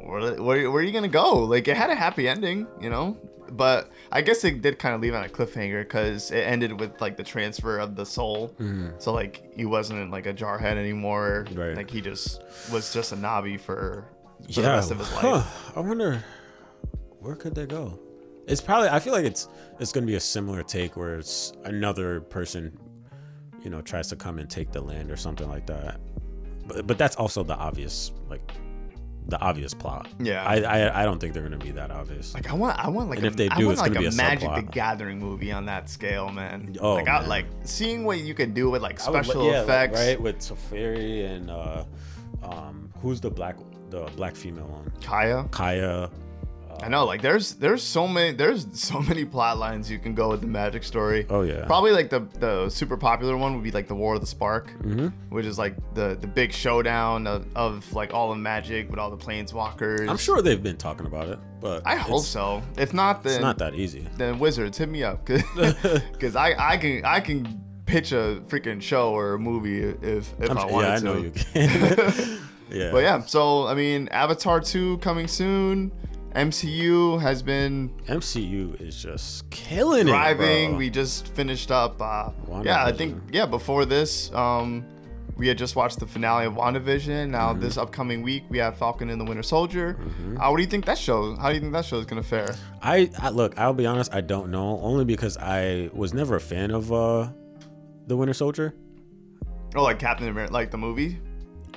A: where, where, where are you gonna go like it had a happy ending you know but i guess it did kind of leave on a cliffhanger because it ended with like the transfer of the soul mm-hmm. so like he wasn't like a jarhead anymore
B: Right.
A: like he just was just a navi for, for
B: yeah.
A: the rest of his life
B: huh. I wonder where could they go. It's probably. I feel like it's it's gonna be a similar take where it's another person, you know, tries to come and take the land or something like that. But but that's also the obvious like the obvious plot.
A: Yeah.
B: I I, I don't think they're gonna be that obvious.
A: Like I want, I want like
B: And
A: a,
B: if they
A: I
B: do,
A: want
B: it's
A: like
B: gonna
A: a
B: be a
A: Magic the. Gathering movie on that scale, man.
B: Oh,
A: like I
B: man.
A: like seeing what you could do with like
B: I would
A: special
B: yeah, like,
A: effects.
B: right? With Safari and uh, um, who's the black the black female one?
A: Kaya.
B: Kaya.
A: I know, like there's there's so many there's so many plot lines you can go with the magic story.
B: Oh, yeah.
A: Probably like the the super popular one would be like the War of the Spark,
B: Mm-hmm.
A: which is like the the big showdown of, of like all the magic with all the planeswalkers.
B: I'm sure they've been talking about it, but
A: I hope so. If not, then
B: It's not that easy.
A: then Wizards hit me up because I I can I can pitch a freaking show or a movie if if
B: I'm
A: I wanted
B: yeah, I
A: to.
B: know you can. yeah.
A: But yeah, so I mean, Avatar two coming soon. MCU has been
B: MCU is just killing
A: thriving.
B: it. bro.
A: We just finished up. Uh, yeah, I think yeah. Before this, um, we had just watched the finale of WandaVision. Now
B: Mm-hmm.
A: this upcoming week, we have Falcon and the Winter Soldier. Uh, what do you think that show? How do you think that show is gonna fare?
B: I, I look. I'll be honest. I don't know. Only because I was never a fan of uh, the Winter Soldier.
A: Oh, like Captain America, like the movie,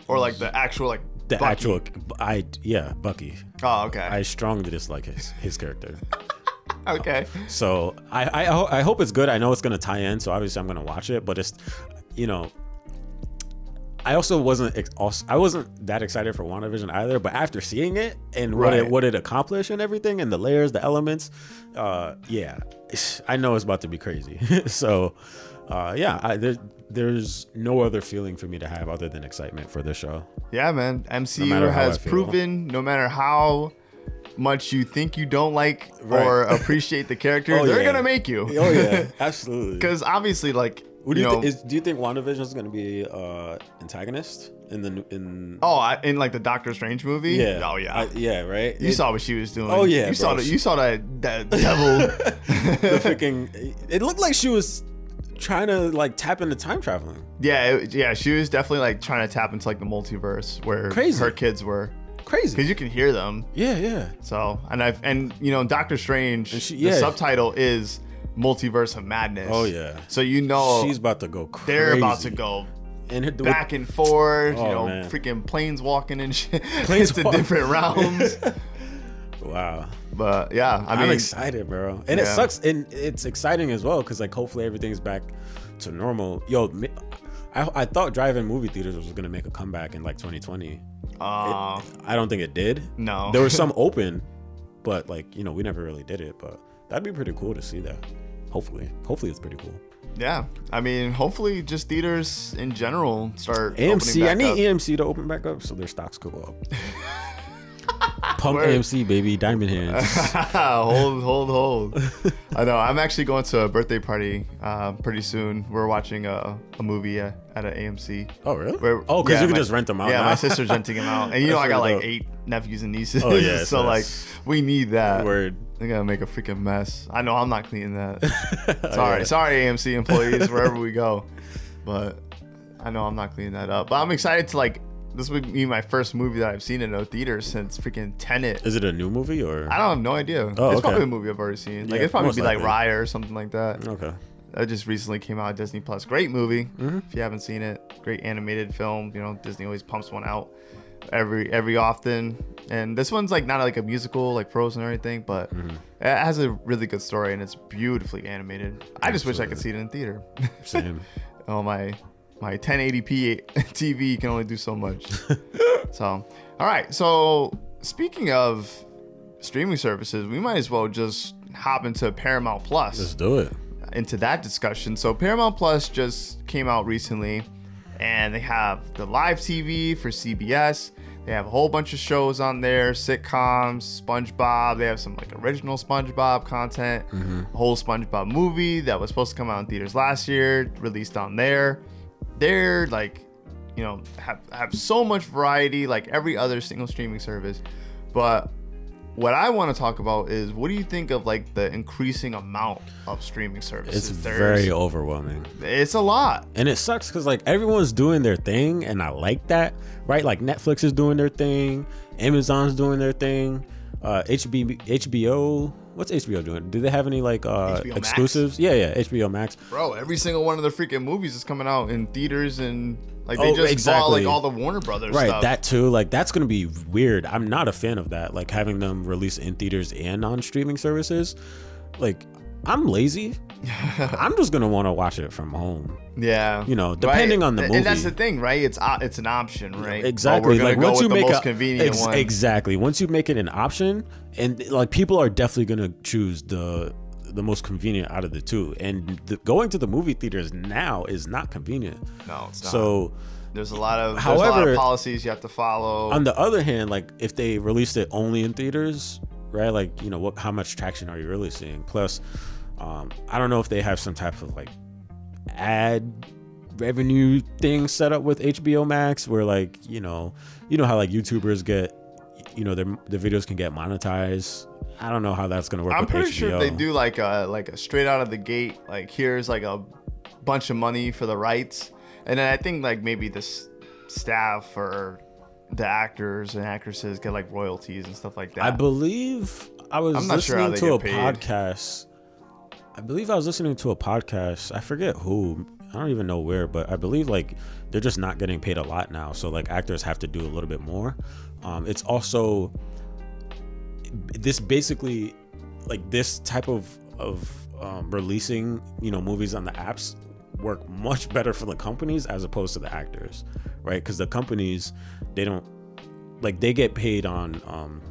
A: or like the actual like
B: The
A: Bucky?
B: actual. I yeah, Bucky.
A: Oh, okay.
B: I strongly dislike his his character.
A: okay.
B: So I I, ho- I hope it's good. I know it's gonna tie in, so obviously I'm gonna watch it. But it's, you know, I also wasn't ex- also, I wasn't that excited for WandaVision either. But after seeing it and what
A: Right.
B: it what it accomplished and everything and the layers, the elements, uh, yeah, I know it's about to be crazy. so, uh, yeah, I, there, there's no other feeling for me to have other than excitement for this show.
A: Yeah, man. MCU
B: how
A: has proven no matter how much you think you don't like
B: Right.
A: or appreciate the character,
B: Oh,
A: they're
B: yeah.
A: gonna make you.
B: Oh yeah, absolutely.
A: Because obviously, like,
B: What do
A: you
B: you,
A: know,
B: think? Is, do you think WandaVision is going to be uh antagonist in the in?
A: oh, I, in like the Doctor Strange movie.
B: yeah.
A: Oh yeah.
B: I- yeah. Right.
A: you
B: It-
A: saw what she was doing.
B: Oh, yeah,
A: You saw
B: bro.
A: that. You saw that that devil.
B: the freaking. It looked like she was trying to like tap into time traveling.
A: yeah, it, yeah. She was definitely like trying to tap into like the multiverse where
B: Crazy.
A: her kids were,
B: Crazy.
A: because you can hear them.
B: yeah. Yeah.
A: So and I've and you know Doctor Strange.
B: She-
A: the subtitle is Multiverse of Madness.
B: Oh yeah.
A: So you know
B: She's about to go crazy.
A: they're about to go
B: And
A: back and forth. you
B: Oh,
A: know,
B: man.
A: freaking planes walking and shit
B: Planes
A: into
B: walking.
A: different realms.
B: Wow.
A: but yeah, I mean,
B: am excited, bro. And it sucks, and it's exciting as well because like hopefully everything's back to normal. Yo, I, I thought drive-in movie theaters was gonna make a comeback in like 2020.
A: uh,
B: I don't think it did.
A: no,
B: There were some open, but like you know we never really did it. But that'd be pretty cool to see that. Hopefully, hopefully it's pretty cool.
A: yeah. I mean, hopefully, just theaters in general start.
B: AMC, I need
A: up.
B: AMC to open back up so their stocks could go up. Pump
A: Word.
B: AMC, baby, diamond hands.
A: hold, hold, hold. I know. I'm actually going to a birthday party uh, pretty soon. We're watching a, a movie at, at an AMC.
B: Oh really?
A: Where-
B: oh, because
A: yeah,
B: you can
A: my-
B: just rent them out.
A: Yeah,
B: now.
A: my sister's renting them out, and you know I got like
B: dope.
A: eight nephews and nieces.
B: Oh, yes,
A: so like we need that.
B: Word.
A: They're gonna make a freaking mess. I know I'm not cleaning that.
B: Oh,
A: sorry,
B: yeah.
A: sorry, AMC employees, wherever we go. But I know I'm not cleaning that up. But I'm excited to like. This would be my first movie that I've seen in a theater since freaking Tenet.
B: Is it a new movie or?
A: I don't have no idea.
B: Oh,
A: it's
B: okay.
A: probably a movie I've already seen. Like
B: Yeah,
A: it's probably be like. Raya or something like that.
B: Okay.
A: That just recently came out Disney Plus. Great movie.
B: Mm-hmm.
A: If you haven't seen it, great animated film. You know, Disney always pumps one out every every often. And this one's like not like a musical like Frozen or anything, but
B: Mm-hmm.
A: it has a really good story and it's beautifully animated. I just wish I could see it in theater.
B: Same.
A: oh my my 1080p TV can only do so much. so, all right. So, speaking of streaming services, we might as well just hop into Paramount Plus
B: Let's do it.
A: into that discussion. So Paramount Plus just came out recently, and they have the live TV for CBS. They have a whole bunch of shows on there, sitcoms, SpongeBob. They have some like original SpongeBob content. Mm-hmm. A whole SpongeBob movie that was supposed to come out in theaters last year, released on there. They're like, you know, have have so much variety, like every other single streaming service. But what I want to talk about is what do you think of like the increasing amount of streaming services?
B: It's
A: There's-
B: very overwhelming.
A: it's a lot.
B: And it sucks because like everyone's doing their thing, and I like that, right? Like Netflix is doing their thing, Amazon's doing their thing, uh, HB, HBO. What's HBO doing? Do they have any like uh,
A: HBO Max?
B: exclusives? Yeah, yeah, HBO Max.
A: Bro, every single one of the freaking movies is coming out in theaters and like they
B: Oh,
A: just bought like all the Warner Brothers
B: Right,
A: stuff.
B: that too. Like that's gonna be weird. I'm not a fan of that. Like having them release in theaters and on streaming services. Like I'm lazy. I'm just gonna want to watch it from home.
A: yeah.
B: You know, depending on the movie.
A: And that's the thing, right? It's uh, it's an option, right?
B: Exactly. like once you make
A: most
B: a
A: convenient
B: ex-
A: one.
B: exactly. Once you make it an option, and like people are definitely gonna choose the the most convenient out of the two. And the, going to the movie theaters now is not convenient.
A: No, it's not.
B: So
A: there's a lot of a lot
B: However-
A: of policies you have to follow.
B: on the other hand, like if they released it only in theaters, right? Like you know what? How much traction are you really seeing? Plus, um, I don't know if they have some type of like ad revenue thing set up with HBO Max, where like you know, you know how like YouTubers get, you know, their their videos can get monetized. I don't know how that's gonna work.
A: I'm
B: with
A: pretty
B: HBO.
A: sure they do like a like a straight out of the gate. Like here's like a bunch of money for the rights, and then I think like maybe this staff or the actors and actresses get like royalties and stuff like that.
B: I believe I was
A: not sure
B: listening to a
A: paid.
B: podcast. I believe I was listening to a podcast. I forget who. I don't even know where, but I believe like they're just not getting paid a lot now. So like actors have to do a little bit more. Um, it's also this basically like this type of of um, releasing you know movies on the apps work much better for the companies as opposed to the actors, right? Because the companies they don't like they get paid on um,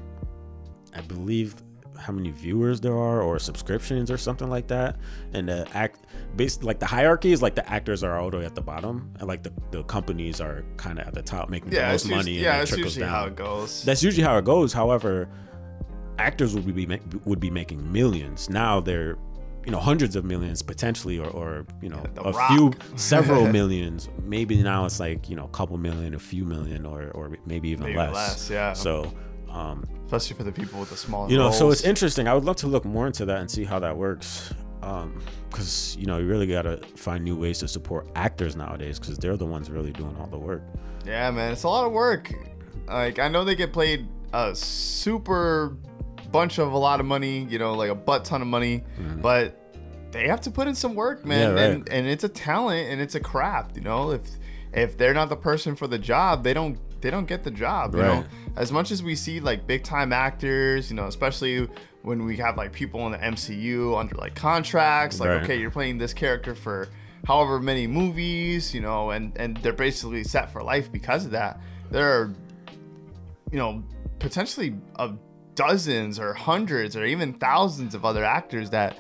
B: I believe how many viewers there are or subscriptions or something like that. And the act based like the hierarchy is like the actors are all the way at the bottom and like the, the companies are kind of at the top making
A: yeah,
B: the most money
A: usually,
B: and
A: yeah, that's
B: trickles
A: usually
B: down.
A: how it goes.
B: That's usually how it goes. However, actors would be would be making millions. Now they're you know hundreds of millions potentially or, or you know a
A: Rock.
B: few several millions maybe now it's like you know a couple million a few million or or maybe even
A: Maybe
B: less.
A: less, yeah.
B: so um
A: especially for the people with the smaller.
B: you know so it's interesting i would love to look more into that and see how that works um because you know you really got to find new ways to support actors nowadays because they're the ones really doing all the work
A: Yeah, man, it's a lot of work. Like I know they get played a super bunch of a lot of money, you know, like a butt ton of money, but they have to put in some work, man.
B: Mm-hmm. Yeah, right.
A: And and it's a talent and it's a craft, you know. If if they're not the person for the job, they don't they don't get the job. You know, as much as we see like big time actors, you know, especially when we have like people in the MCU under like contracts, like
B: Right.
A: okay, you're playing this character for however many movies, you know, and and they're basically set for life because of that. There are you know, potentially of dozens or hundreds or even thousands of other actors that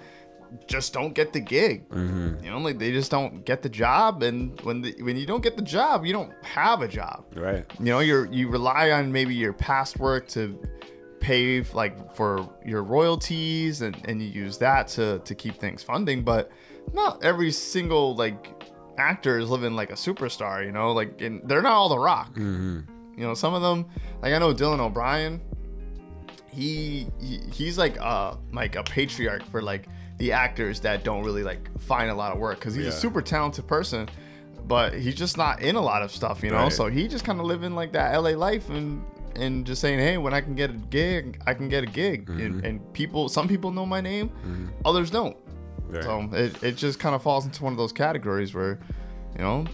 A: just don't get the gig.
B: Mm-hmm.
A: You know, like they just don't get the job, and when the, when you don't get the job, you don't have a job.
B: Right.
A: You know, you're you rely on maybe your past work to pay like for your royalties, and and you use that to to keep things funding. But not every single like actor is living like a superstar. You know, like and they're not all The Rock.
B: Mm-hmm.
A: You know, some of them, like I know Dylan O'Brien, he, he he's like uh like a patriarch for like the actors that don't really like find a lot of work because he's a super talented person, but he's just not in a lot of stuff, you know.
B: Right.
A: So he just kind of living like that LA life and and just saying, hey, when I can get a gig, I can get a gig,
B: Mm-hmm.
A: and, and people, some people know my name, others don't.
B: Right.
A: So it, it just kind of falls into one of those categories where, you know,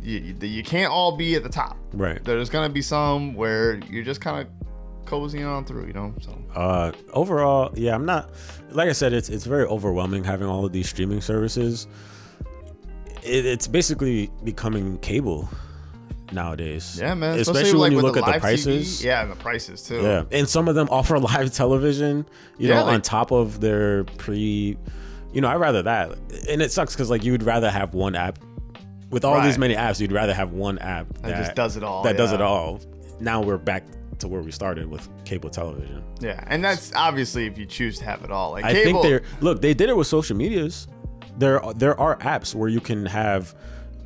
A: you, you, you can't all be at the top.
B: Right.
A: There's gonna be some where you're just kind of cozying on through, you know. So
B: Uh, overall, yeah, I'm not. Like I said, it's it's very overwhelming having all of these streaming services. It, it's basically becoming cable nowadays.
A: yeah, man.
B: Especially, when you look at the prices.
A: TV, yeah, and the prices too.
B: Yeah, and some of them offer live television. You
A: Yeah,
B: know,
A: like-
B: on top of their pre. You know, I'd rather that, and it sucks because like you would rather have one app. With all these many apps, you'd rather have one app
A: That just does it all,
B: That does it all. Now we're back to where we started with cable television.
A: yeah, and that's obviously if you choose to have it all. Like
B: I
A: cable,
B: think they're look. They did it with social medias. There, there are apps where you can have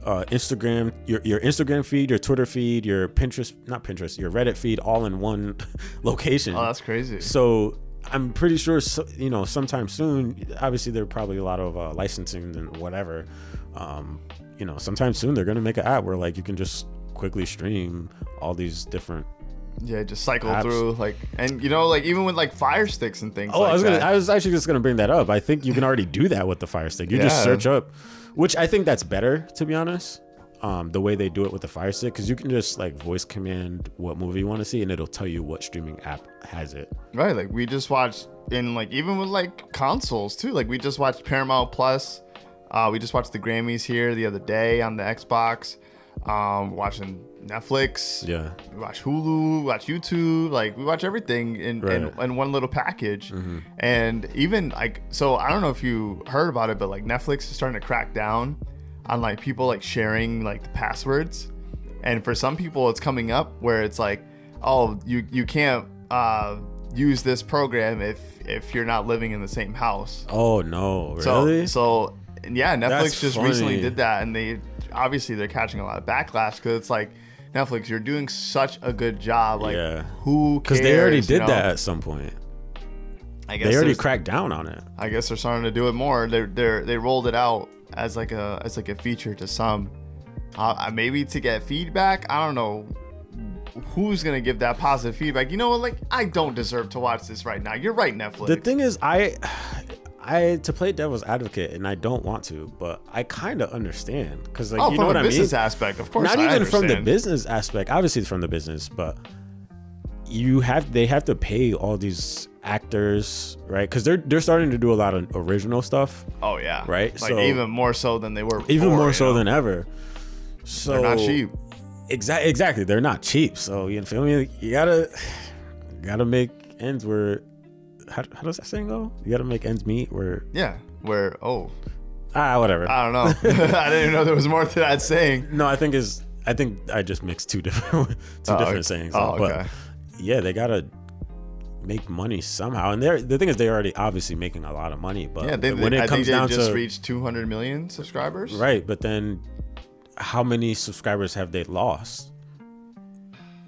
B: uh, Instagram, your your Instagram feed, your Twitter feed, your Pinterest, not Pinterest, your Reddit feed, all in one location.
A: Oh, that's crazy.
B: so I'm pretty sure, so, you know, sometime soon. Obviously, there are probably a lot of uh, licensing and whatever. Um, you know, sometime soon they're gonna make an app where like you can just quickly stream all these different.
A: Yeah, just cycle
B: Apps.
A: through like, and you know, like even with like fire sticks and things.
B: Oh,
A: like
B: I was gonna. I was actually just gonna bring that up. I think you can already do that with the Fire Stick. You just search up, which I think that's better to be honest. Um, the way they do it with the Fire Stick, because you can just like voice command what movie you want to see, and it'll tell you what streaming app has it.
A: Right, like we just watched in like even with like consoles too. Like we just watched Paramount Plus. Uh, we just watched the Grammys here the other day on the Xbox. Um, watching Netflix.
B: Yeah.
A: We watch Hulu. Watch YouTube. Like we watch everything in, in,
B: Right. Mm-hmm.
A: in one little package. And even like so, I don't know if you heard about it, but like Netflix is starting to crack down on like people like sharing like the passwords. And for some people, it's coming up where it's like, oh, you you can't uh, use this program if if you're not living in the same house.
B: Oh no! Really?
A: so so yeah, Netflix
B: That's
A: just recently did that, and they obviously they're catching a lot of backlash because it's like Netflix, you're doing such a good job. Like
B: Yeah.
A: who?
B: Because they already
A: cares, you
B: did
A: know?
B: that at some point.
A: I guess
B: They already cracked down on it.
A: I guess they're starting to do it more. They're they they rolled it out as like a as like a feature to some. Uh, maybe to get feedback. I don't know who's gonna give that positive feedback. You know what? Like I don't deserve to watch this right now. You're right, Netflix.
B: The thing is, I, I to play devil's advocate, and I don't want to, but I kind of understand because like
A: oh,
B: you know what I mean.
A: business aspect, of course.
B: not
A: I
B: even from the business aspect obviously from the business but you have they have to pay all these actors right because they're they're starting to do a lot of original stuff
A: Oh yeah,
B: Right?
A: Like
B: So-
A: even more so than they were. Before,
B: even more so
A: know?
B: than ever so
A: they're not cheap.
B: exactly exactly they're not cheap so you feel me you gotta you gotta make ends where how, how does that saying go you gotta make ends meet where
A: Yeah. Where oh
B: ah whatever
A: I don't know. I didn't even know there was more to that saying.
B: no i think is i think i just mixed two different two
A: Oh,
B: different
A: okay.
B: sayings
A: Oh,
B: but
A: okay.
B: yeah, they gotta make money somehow. And they're the thing is they're already obviously making a lot of money, but
A: Yeah, they,
B: when
A: they,
B: it
A: I
B: comes
A: they
B: down
A: just
B: to
A: reached 200 million subscribers.
B: right, but then how many subscribers have they lost?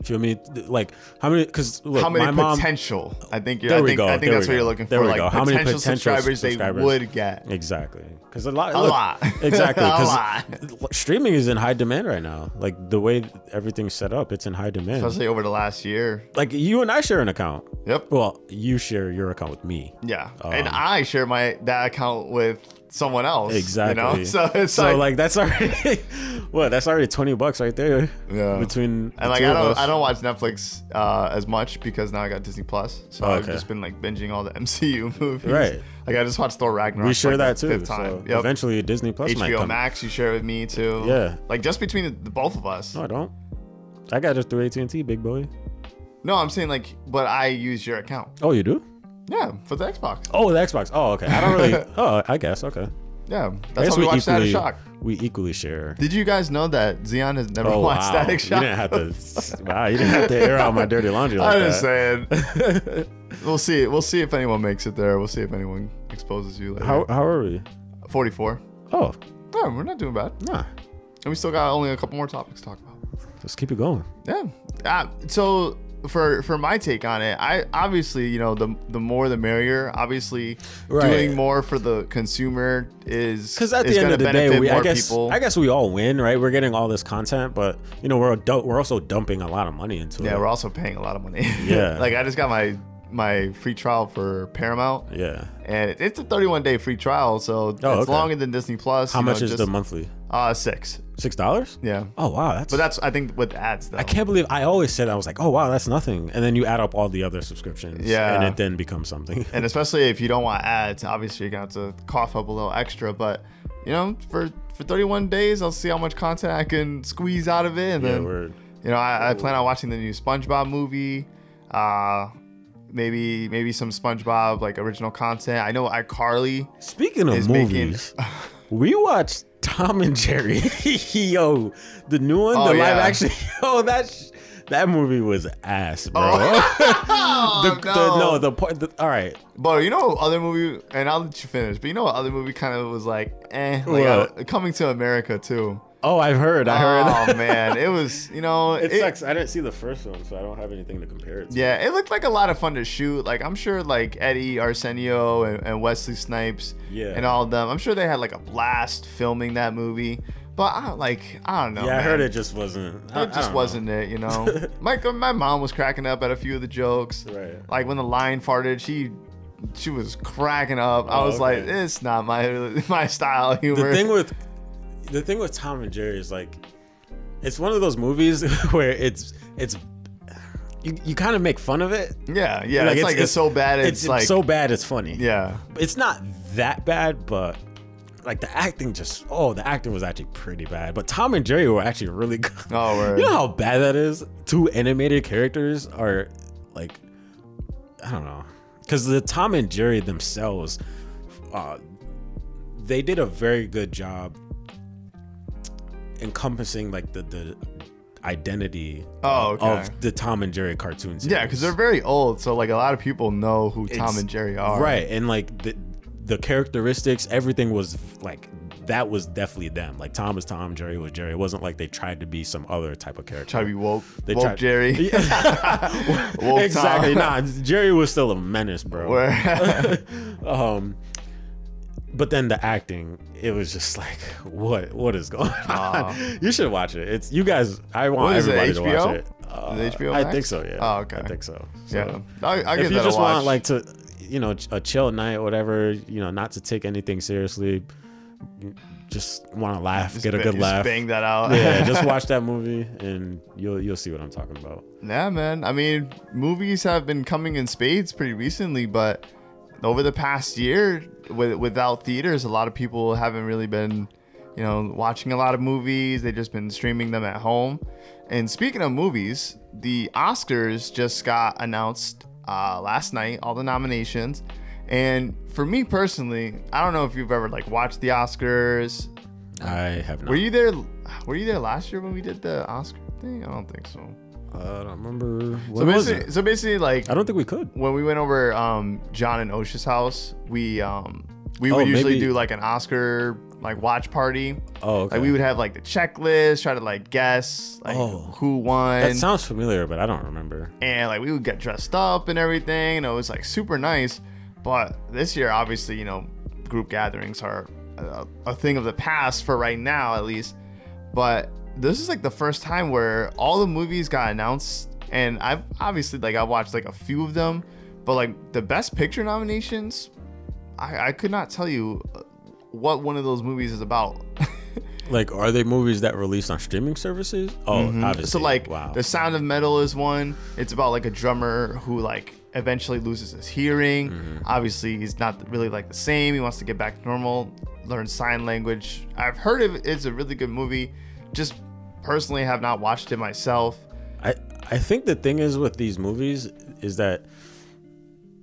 B: Feel me? Like how many? Because look,
A: How many
B: my mom.
A: potential? I think you're.
B: There
A: I
B: we
A: think,
B: go,
A: I think
B: there
A: that's
B: we
A: what you're
B: go,
A: looking
B: there
A: for.
B: we
A: Like
B: go. How many
A: potential, subscribers,
B: subscribers?
A: they would get.
B: Exactly, because a lot,
A: A
B: look,
A: lot.
B: exactly,
A: A
B: 'cause
A: lot.
B: streaming is in high demand right now. Like the way everything's set up, it's in high demand.
A: Especially over the last year.
B: like you and I share an account.
A: Yep.
B: Well, you share your account with me.
A: Yeah. and
B: Um,
A: I share my that account with someone else.
B: Exactly.
A: You know? So it's
B: so
A: like,
B: like, that's already what? That's already twenty bucks right there.
A: Yeah.
B: Between
A: and like I don't. I don't watch Netflix uh, as much because now I got Disney Plus. So
B: Oh,
A: I've just been like binging all the MCU movies.
B: Right.
A: Like I just watched Thor Ragnarok.
B: we share
A: like,
B: that too.
A: Fifth
B: So
A: time. Yep.
B: eventually Disney Plus might
A: HBO. Max you share with me too.
B: Yeah.
A: Like just between the, the both of us.
B: No, I don't. I got it through AT and T, big boy.
A: No, I'm saying like, but I use your account.
B: Oh, you do?
A: Yeah, for the Xbox.
B: Oh, the Xbox. Oh, okay. I don't really. oh, I guess okay.
A: Yeah, that's how we watched Static
B: equally,
A: Shock.
B: We equally share.
A: Did you guys know that Xeon has never
B: Oh
A: watched
B: wow!
A: Static
B: You didn't have to. Wow, you didn't have to air out my dirty laundry like
A: I'm
B: that.
A: just saying. we'll see. We'll see if anyone makes it there. We'll see if anyone exposes you later.
B: How how are we?
A: 44.
B: Oh,
A: Yeah, we're not doing bad.
B: nah.
A: And we still got only a couple more topics to talk about.
B: Let's keep it going.
A: Yeah. Uh, so for for my take on it, I obviously you know the the more the merrier. Obviously,
B: Right.
A: doing more for the consumer is
B: Because at
A: is
B: the end of the day, we I guess
A: people.
B: I guess we all win, right? We're getting all this content, but you know we're we're also dumping a lot of money into
A: yeah,
B: it.
A: Yeah, we're also paying a lot of money.
B: Yeah.
A: like I just got my my free trial for Paramount.
B: yeah.
A: and it's a 31 day free trial, so it's
B: Oh, okay.
A: longer than Disney Plus.
B: How
A: you know,
B: much is
A: just,
B: the monthly?
A: Uh, six.
B: Six dollars?
A: Yeah,
B: Oh wow, that's.
A: but that's I think with ads though.
B: I can't believe I always said I was like, oh wow, that's nothing, and then you add up all the other subscriptions,
A: Yeah.
B: and it then becomes something.
A: and especially if you don't want ads, obviously you're gonna have to cough up a little extra. But you know, for for 31 days, I'll see how much content I can squeeze out of it, and
B: yeah,
A: then you know, I, I plan on watching the new SpongeBob movie. Uh, maybe maybe some SpongeBob like original content. I know iCarly.
B: Speaking of
A: is making-
B: movies, we watched Tom and Jerry. Yo, the new one,
A: Oh,
B: the live
A: yeah.
B: action. Yo, that sh- that movie was ass, bro.
A: Oh,
B: the, the, no, the part. The, all right,
A: But you know what other movie, and I'll let you finish. But you know what other movie kind of was like, eh, like uh, Coming to America too.
B: Oh, I've heard. I heard.
A: Oh man, it was you know
B: it,
A: it-
B: sucks. I didn't see the first one, so I don't have anything to compare it to.
A: Yeah, it looked like a lot of fun to shoot. Like I'm sure like Eddie Arsenio and, and Wesley Snipes
B: Yeah.
A: and all of them. I'm sure they had like a blast filming that movie. But I don't like I don't know.
B: Yeah, I heard it just wasn't. I- I
A: It just
B: don't know.
A: wasn't it, you know. my my mom was cracking up at a few of the jokes.
B: Right.
A: Like when the lion farted, she she was cracking up. I
B: Oh,
A: was like, it's not my my style of humor.
B: The thing with the thing with Tom and Jerry is like, it's one of those movies where it's it's you, you kind of make fun of it.
A: yeah, yeah, it's, like it's, so bad. It's,
B: it's
A: like
B: so bad it's funny.
A: yeah,
B: it's not that bad, but like the acting just oh the acting was actually pretty bad. But Tom and Jerry were actually really good.
A: Oh, word.
B: you know how bad that is? Two animated characters are like I don't know. Cause the Tom and Jerry themselves, uh they did a very good job encompassing like the the identity
A: Oh,
B: of-
A: okay.
B: of the Tom and Jerry cartoons.
A: yeah, because they're very old. So like a lot of people know who Tom and Jerry are.
B: Right, and like the the characteristics, everything was like that was definitely them. Like Tom was Tom, Jerry was Jerry. It wasn't like they tried to be some other type of character.
A: Try to be woke.
B: They
A: woke
B: tried-
A: Jerry. Woke
B: exactly.
A: Tom.
B: Nah, Jerry was still a menace, bro. Um, but then the acting, it was just like, what what is going on?
A: Aw.
B: you should watch it. It's you guys. I want
A: is it,
B: everybody to watch it. Uh,
A: Is it HBO
B: I
A: Max?
B: think so. Yeah.
A: Oh, okay.
B: I think so. So,
A: yeah, I, I
B: if you just want like to you know a chill night whatever you know not to take anything seriously just want to laugh
A: Just
B: get a good
A: just
B: laugh
A: Bang that out.
B: yeah just watch that movie and you'll you'll see what i'm talking about
A: Yeah, man. I mean, movies have been coming in spades pretty recently, but over the past year, with, without theaters, a lot of people haven't really been, you know, watching a lot of movies. They've just been streaming them at home. And speaking of movies, the Oscars just got announced uh, last night, all the nominations. And for me personally, I don't know if you've ever like watched the Oscars.
B: i have not
A: Were you there? Were you there last year when we did the Oscar thing? I don't think so.
B: Uh, i don't remember
A: So basically, so basically, like
B: i don't think we could
A: when we went over um, John and Osha's house, we um, we
B: Oh,
A: would usually
B: maybe-
A: do like an Oscar like watch party.
B: oh okay
A: Like we would have like the checklist, try to like guess like
B: Oh.
A: who won,
B: that sounds familiar but i don't remember
A: and like we would get dressed up and everything, and it was like super nice. But this year, obviously, you know, group gatherings are a, a thing of the past for right now, at least. But this is like the first time where all the movies got announced and I've obviously like I watched like a few of them, but like the best picture nominations, I I could not tell you uh, what one of those movies is about.
B: Like, are they movies that released on streaming services? Oh, obviously.
A: so like
B: wow.
A: the Sound of Metal is one. It's about like a drummer who like eventually loses his hearing.
B: Mm-hmm.
A: Obviously, he's not really like the same. He wants to get back to normal, learn sign language. I've heard of it. It's a really good movie. Just personally have not watched it myself.
B: I I think the thing is with these movies is that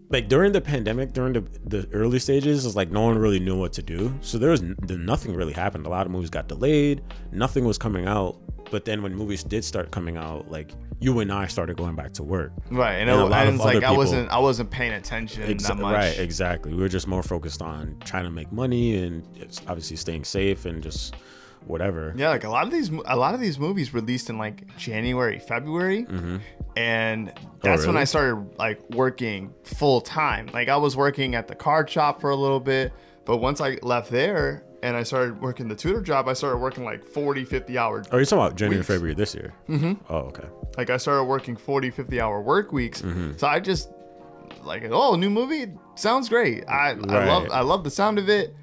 B: like during the pandemic, during the, the early stages, is like no one really knew what to do. So there was n- nothing really happened. A lot of movies got delayed. Nothing was coming out. But then when movies did start coming out, like you and I started going back to work.
A: Right, and,
B: And a
A: it,
B: lot
A: and
B: of
A: it's like
B: other
A: I wasn't I wasn't paying attention
B: Exa-
A: that much.
B: Right, exactly. We were just more focused on trying to make money and obviously staying safe and just whatever.
A: Yeah, like a lot of these, a lot of these movies released in like January, February, and that's when
B: really?
A: I started like working full time. Like I was working at the card shop for a little bit, but once I left there and I started working the tutor job, I started working like 40, 50 hour.
B: Oh, you're talking about January,
A: Weeks.
B: February this year? Mm-hmm. Oh, okay.
A: Like I started working 40, 50 hour work weeks.
B: Mm-hmm.
A: So I just like, oh, new movie sounds great. I, I love, I love the sound of it.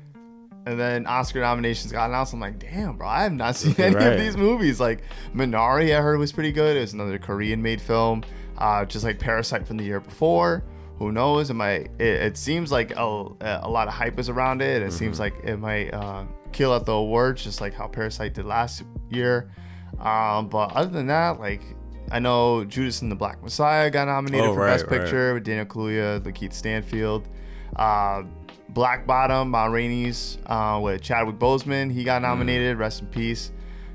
A: And then Oscar nominations got announced. I'm like, damn, bro, I have not seen any
B: Right.
A: of these movies. Like Minari, I heard was pretty good. It was another Korean-made film, uh, just like Parasite from the year before. Who knows? It might. It, it seems like a, a lot of hype is around it. It seems like it might uh, kill at the awards, just like how Parasite did last year. Um, but other than that, like I know Judas and the Black Messiah got nominated
B: Oh,
A: for
B: right,
A: Best
B: right.
A: Picture with Daniel Kaluuya, Lakeith Stanfield. Uh, Black Bottom, Ma Rainey's uh, with Chadwick Boseman. He
B: Mm.
A: got nominated. Rest in peace.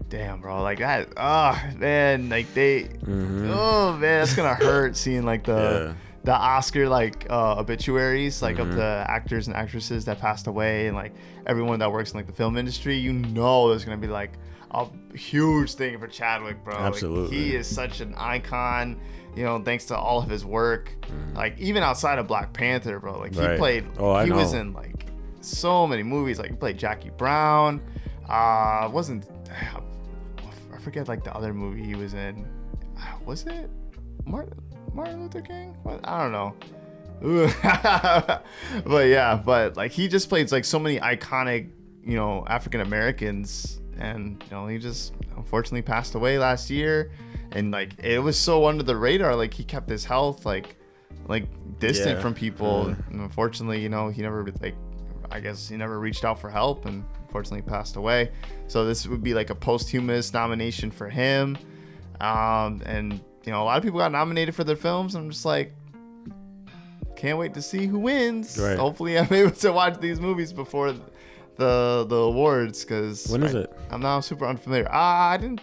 A: Damn, bro. Like that. Oh man. Like they. Oh man, that's gonna hurt seeing like the
B: Mm-hmm. Yeah.
A: the Oscar like uh, obituaries like
B: Mm-hmm.
A: of the actors and actresses that passed away and like everyone that works in like the film industry. You know, there's gonna be like a huge thing for Chadwick, bro. Like,
B: Absolutely.
A: he is such an icon. You know, thanks to all of his work. Like even outside of Black Panther, bro. Like he
B: Mm.
A: Played.
B: Oh,
A: he was in like so many movies. Like he played Jackie Brown. Uh, wasn't I forget like the other movie he was in. Was it Martin Martin Luther King? What? I don't know. But yeah, but like he just plays like so many iconic, you know, African Americans, and you know he just unfortunately passed away last year, and like it was so under the radar. Like he kept his health like like distant
B: Yeah.
A: from people.
B: Yeah.
A: And unfortunately, you know, he never like I guess he never reached out for help and unfortunately passed away. So this would be like a posthumous nomination for him. Um, and you know, a lot of people got nominated for their films. I'm just like, can't wait to see who wins.
B: Right.
A: Hopefully, I'm able to watch these movies before the the awards because
B: When is it?
A: I'm now super unfamiliar. Ah, I didn't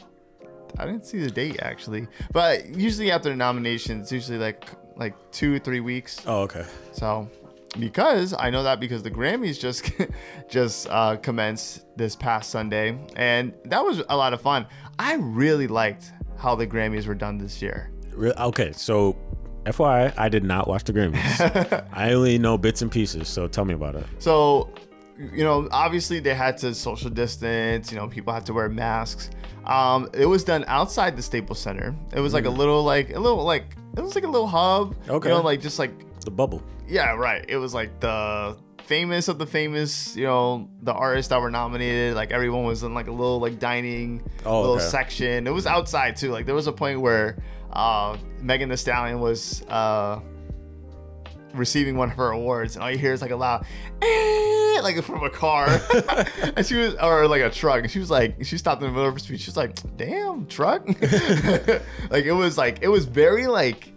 A: I didn't see the date actually, but usually after the nominations, usually like like two three weeks.
B: Oh, okay.
A: So, because I know that because the Grammys just just uh, commenced this past Sunday, and that was a lot of fun. I really liked how the Grammys were done this year.
B: Re- Okay, so FYI, I did not watch the Grammys. I only know bits and pieces, so tell me about it.
A: So, you know, obviously they had to social distance. You know, people had to wear masks. Um, it was done outside the Staples Center. It was like a little, like a little, like it was like a little hub.
B: Okay.
A: You know, like just like
B: The bubble.
A: Yeah, right. It was like the famous of the famous, you know, the artists that were nominated. Like everyone was in like a little like dining
B: Oh,
A: little
B: okay.
A: section. It was outside too. Like there was a point where uh Megan Thee Stallion was uh receiving one of her awards and all you hear is like a loud "Eh," like from a car and she was or like a truck and she was like she stopped in the middle of her speech she was like damn truck like it was like it was very like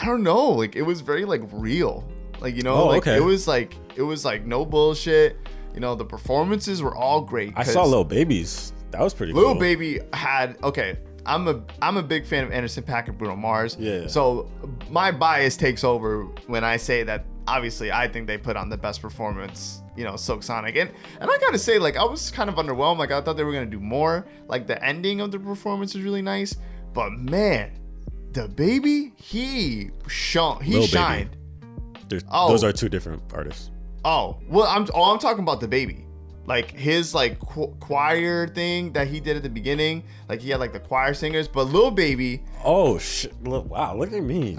A: i don't know like it was very like real like you know
B: Oh,
A: like
B: okay.
A: it was like it was like no bullshit you know the performances were all great
B: I saw Little Babies. That was pretty
A: Lil
B: cool.
A: Baby had okay. I'm a I'm a big fan of Anderson .Paak and Bruno Mars.
B: Yeah.
A: So my bias takes over when I say that. Obviously, I think they put on the best performance. You know, Silk Sonic, and and I gotta say, like, I was kind of underwhelmed. Like, I thought they were gonna do more. Like, the ending of the performance was really nice, but man, DaBaby he shone. He
B: Lil
A: shined.
B: There's-
A: Oh.
B: Those are two different artists.
A: Oh well, I'm oh I'm talking about DaBaby. Like his like qu- choir thing that he did at the beginning. Like he had like the choir singers, but Lil Baby,
B: Oh shit! Look, wow, look at me.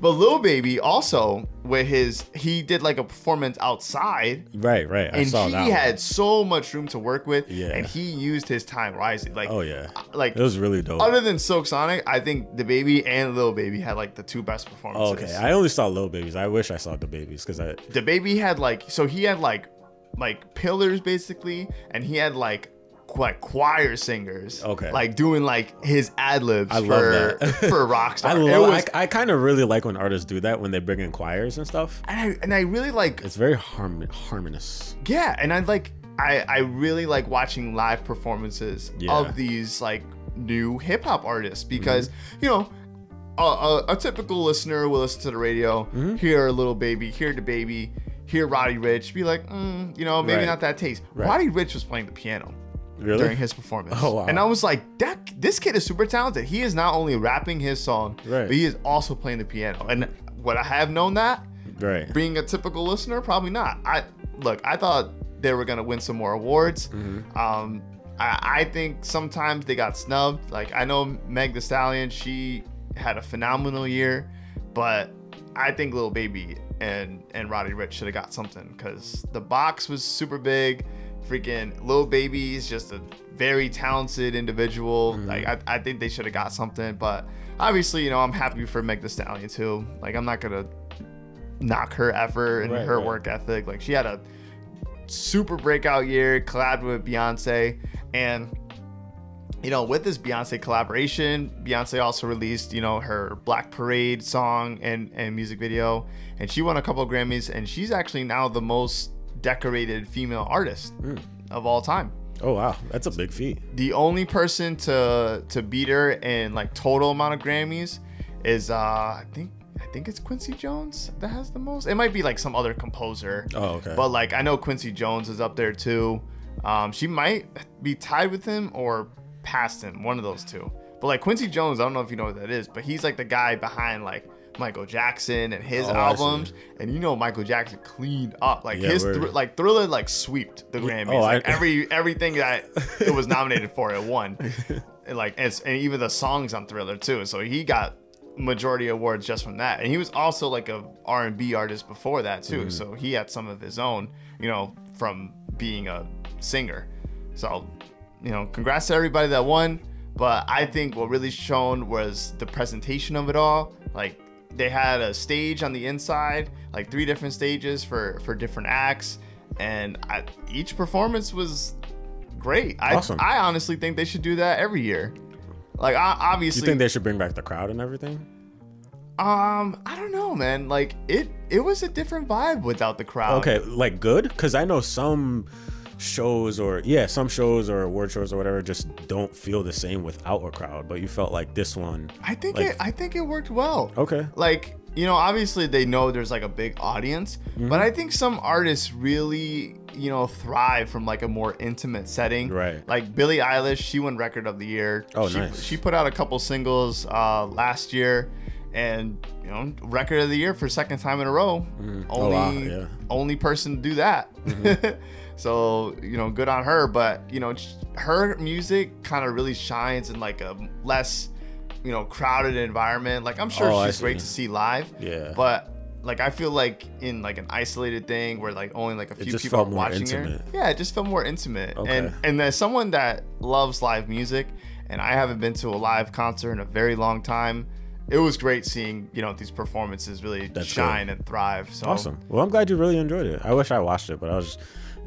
A: but Lil Baby also with his he did like a performance outside.
B: right, right. I
A: and
B: saw
A: he
B: that. one.
A: had so much room to work with,
B: Yeah.
A: and he used his time wisely. Like,
B: Oh yeah, uh,
A: like
B: it was really dope.
A: other than Silk Sonic, I think DaBaby and Lil Baby had like the two best
B: Oh,
A: performances.
B: okay, I only saw little babies. I wish I saw DaBaby's because I.
A: the baby had like so he had like like pillars basically, and he had like like choir singers.
B: Okay.
A: Like doing like his ad libs for
B: love that.
A: for Rockstar.
B: I love.
A: was-
B: I, I kind of really like when artists do that when they bring in choirs and stuff.
A: and I and I really like
B: It's very harmon- harmonious.
A: Yeah, and I like I I really like watching live performances
B: Yeah.
A: of these like new hip hop artists because
B: Mm-hmm.
A: you know. A, a, a typical listener will listen to the radio,
B: Mm-hmm.
A: hear a little baby, hear DaBaby, hear Roddy Ricch, be like, mm, you know, maybe
B: Right.
A: not that taste.
B: Right.
A: Roddy Ricch was playing the piano
B: Really?
A: during his performance.
B: Oh, wow.
A: And I was like, that this kid is super talented. He is not only rapping his song,
B: Right.
A: but he is also playing the piano. And would I have known that?
B: right.
A: being a typical listener probably not i look i thought they were gonna win some more awards
B: Mm-hmm.
A: um I, I think sometimes they got snubbed like i know meg thee stallion she had a phenomenal year but i think little baby and and roddy ricch should have got something because the box was super big freaking little baby is just a very talented individual
B: Mm-hmm.
A: like I, I think they should have got something but obviously you know i'm happy for meg thee stallion too like i'm not gonna knock her effort and
B: Right,
A: her
B: right.
A: work ethic. Like she had a super breakout year, collabed with Beyonce, and you know, with this Beyonce collaboration, Beyonce also released, you know, her Black Parade song and and music video, and she won a couple of Grammys, and she's actually now the most decorated female artist
B: Hmm.
A: of all time.
B: Oh wow, that's a big feat.
A: The only person to to beat her in like total amount of Grammys is uh I think I think it's Quincy Jones that has the most. It might be like some other composer.
B: Oh, okay.
A: But like I know Quincy Jones is up there too. Um, she might be tied with him or past him, one of those two. But like Quincy Jones, I don't know if you know what that is, but he's like the guy behind like Michael Jackson and his
B: Oh,
A: albums. And you know Michael Jackson cleaned up. Like
B: Yeah,
A: his thr- like Thriller like sweeped the Grammys.
B: oh, I-
A: like every everything that it was nominated for, it won. And like and, it's, and even the songs on Thriller too. So he got majority awards just from that. And he was also like a R&B artist before that too.
B: Mm-hmm.
A: So he had some of his own, you know, from being a singer. So, you know, congrats to everybody that won. But I think what really shone was the presentation of it all. Like they had a stage on the inside, like three different stages for for different acts, and I, each performance was great. I
B: Awesome.
A: I honestly think they should do that every year. Like I,
B: You
A: obviously,
B: think they should bring back the crowd and everything?
A: um, I don't know, man. Like it, it was a different vibe without the crowd.
B: Okay, like good? Because I know some shows or yeah, some shows or award shows or whatever just don't feel the same without a crowd. But you felt like this one.
A: I think
B: Like-
A: it, I think it worked well.
B: Okay.
A: Like you know, obviously they know there's like a big audience,
B: Mm-hmm.
A: but I think some artists really, you know, thrive from like a more intimate setting.
B: Right.
A: Like Billie Eilish, she won Record of the Year.
B: Oh,
A: she,
B: nice.
A: She put out a couple singles uh, last year, and you know, Record of the Year for second time in a row.
B: Oh,
A: Only,
B: wow, yeah. Mm-hmm.
A: only person to do that. so you know, good on her. But you know, her music kind of really shines in like a less, you know, crowded environment. Like I'm sure
B: Oh,
A: she's great to see live.
B: Yeah.
A: But like I feel like in like an isolated thing where like only like a few people are watching
B: intimate.
A: her. Yeah, it just felt more intimate.
B: Okay.
A: And and as someone that loves live music, and I haven't been to a live concert in a very long time, it was great seeing you know these performances really
B: That's
A: shine and thrive. So
B: Awesome. Well, I'm glad you really enjoyed it. I wish I watched it, but I was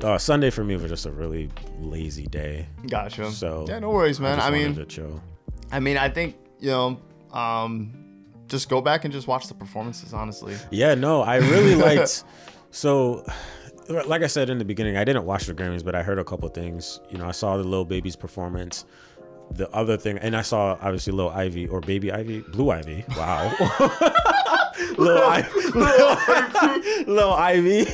B: uh, Sunday for me was just a really lazy day.
A: Gotcha.
B: So
A: yeah, no worries, man.
B: just
A: I, mean. I mean, I think you know, um, just go back and just watch the performances. Honestly,
B: Yeah, no, I really liked. So, like I said in the beginning, I didn't watch the Grammys, but I heard a couple things. You know, I saw the Lil Baby's performance. The other thing, and I saw obviously Lil Ivy or Baby Ivy, Blue Ivy. Wow, Lil Ivy, Lil Ivy.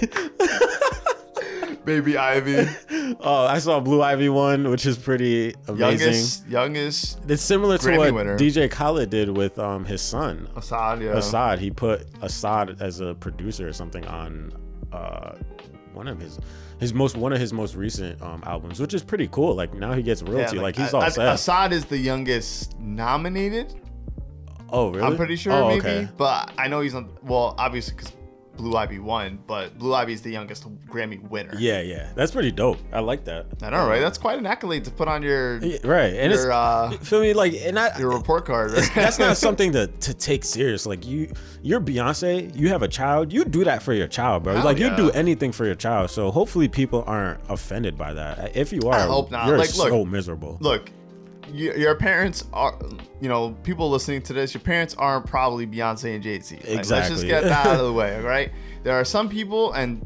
A: Baby Ivy,
B: Oh, I saw Blue Ivy one, which is pretty amazing.
A: youngest, youngest
B: It's similar to
A: Grammy
B: what
A: winner.
B: DJ Khaled did with um his son
A: Asahd. Yeah.
B: Asahd. He put Asahd as a producer or something on uh one of his his most one of his most recent um albums, which is pretty cool. Like now he gets royalty. like, he's all
A: A-
B: set.
A: Asahd is the youngest nominated.
B: oh really?
A: I'm pretty sure,
B: Oh,
A: maybe.
B: okay.
A: But I know he's on. Well, obviously, because Blue Ivy won, but Blue Ivy is the youngest Grammy winner.
B: Yeah, yeah. That's pretty dope. I like that.
A: I know, right? That's quite an accolade to put on your
B: Yeah, right. And
A: your uh,
B: feel me like and I
A: your report card. right?
B: that's not something to, to take serious. Like you, you're Beyonce. You have a child. You do that for your child, bro.
A: Hell
B: like you do anything for your child. So hopefully people aren't offended by that. If you are, I
A: hope not.
B: You're
A: Like, look,
B: so miserable.
A: Look, your parents are, you know, people listening to this, your parents aren't probably Beyonce and Jay Z. Exactly. Let's just get that out of the way, right? There are some people, and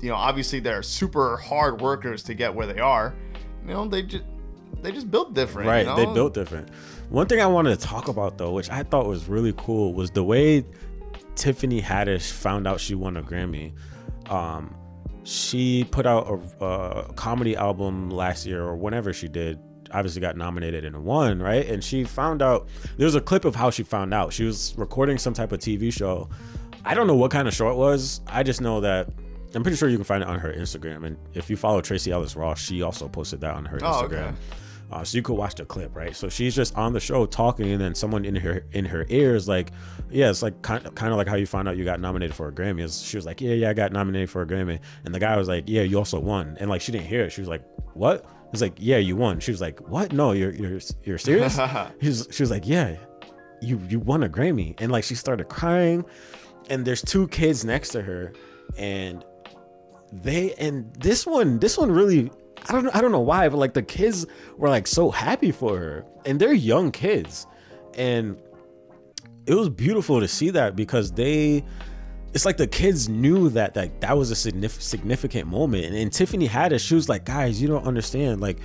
A: you know, obviously they're super hard workers to get where they are. You know, they just they just built different.
B: right.
A: you know?
B: They built different. One thing I wanted to talk about though, which I thought was really cool, was the way Tiffany Haddish found out she won a Grammy. Um, she put out a, a comedy album last year or whenever she did. Obviously got nominated and won, right? And she found out there was a clip of how she found out. She was recording some type of TV show. I don't know what kind of show it was. I just know that I'm pretty sure you can find it on her Instagram. And if you follow Tracee Ellis Ross, she also posted that on her
A: Oh,
B: Instagram.
A: okay.
B: Uh, so you could watch the clip, right? So she's just on the show talking, and then someone in her in her ears like, yeah, it's like kind of, kind of like how you found out you got nominated for a Grammy. It's- She was like, yeah, yeah, I got nominated for a Grammy, and the guy was like, yeah, you also won, and like she didn't hear it. She was like, what? He's like, yeah, you won. She was like, what? No, you're you're you're serious? He's she was like, yeah, you you won a Grammy, and like she started crying, and there's two kids next to her, and they and this one this one really I don't I don't know why but like the kids were like so happy for her and they're young kids and it was beautiful to see that because they it's like the kids knew that that that was a signif- significant moment and, and Tiffany Haddish she was like guys you don't understand like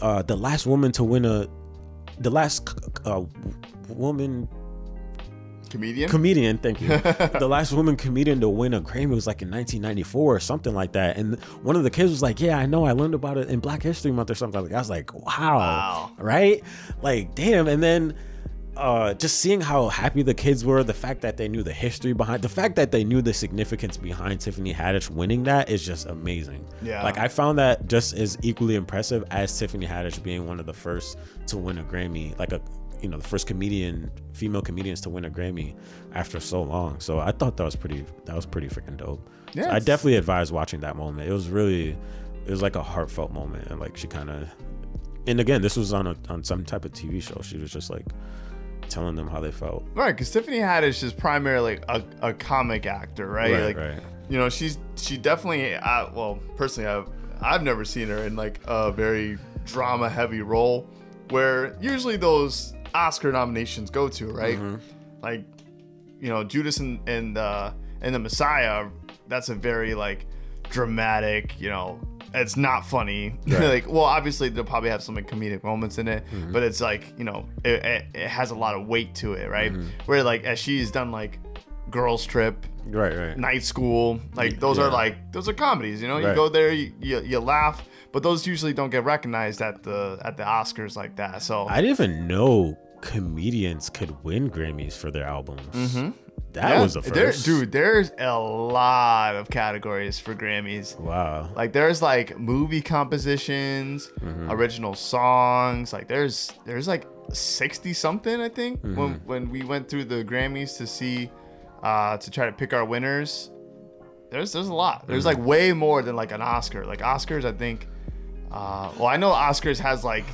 B: uh the last woman to win a the last uh, woman
A: comedian.
B: comedian, thank you. the last woman comedian to win a Grammy was like in 1994 or something like that. And one of the kids was like, "Yeah, I know. I learned about it in Black History Month or something like that." I was like, "Wow,
A: Wow.
B: right? Like, damn!" And then uh, just seeing how happy the kids were, the fact that they knew the history behind, the fact that they knew the significance behind Tiffany Haddish winning that is just amazing.
A: Yeah.
B: like I found that just as equally impressive as Tiffany Haddish being one of the first to win a Grammy, like a you know the first comedian, female comedians to win a Grammy after so long. So I thought that was pretty, that was pretty freaking dope.
A: Yeah,
B: So I definitely advise watching that moment. It was really, it was like a heartfelt moment, and like she kind of, and again, this was on a on some type of TV show. She was just like telling them how they felt.
A: Right, because Tiffany Haddish is primarily a, a comic actor, right?
B: Right,
A: like,
B: right.
A: You know, she's she definitely. Uh, well, personally, I've I've never seen her in like a very drama heavy role, where usually those Oscar nominations go to, right?
B: Mm-hmm.
A: Like, you know, Judas and and uh, and the Messiah. That's a very like dramatic, you know. It's not funny. like, well, obviously they'll probably have some like, comedic moments in it,
B: Mm-hmm.
A: but it's like you know, it, it, it has a lot of weight to it, right?
B: Mm-hmm.
A: Where like as she's done like Girls Trip,
B: Right, right.
A: Night School, like those
B: Yeah.
A: are like those are comedies. You know, you go there, you, you you laugh, but those usually don't get recognized at the at the Oscars like that. So
B: I didn't even know comedians could win Grammys for their albums.
A: Mm-hmm.
B: That
A: yeah,
B: was the
A: there-
B: first.
A: dude. There's a lot of categories for Grammys.
B: Wow.
A: Like there's like movie compositions,
B: Mm-hmm.
A: original songs. Like there's there's like sixty something I think when
B: Mm-hmm.
A: when we went through the Grammys to see uh to try to pick our winners. There's there's a lot. There's
B: Mm-hmm.
A: like way more than like an Oscar. Like Oscars, I think. Uh, well, I know Oscars has like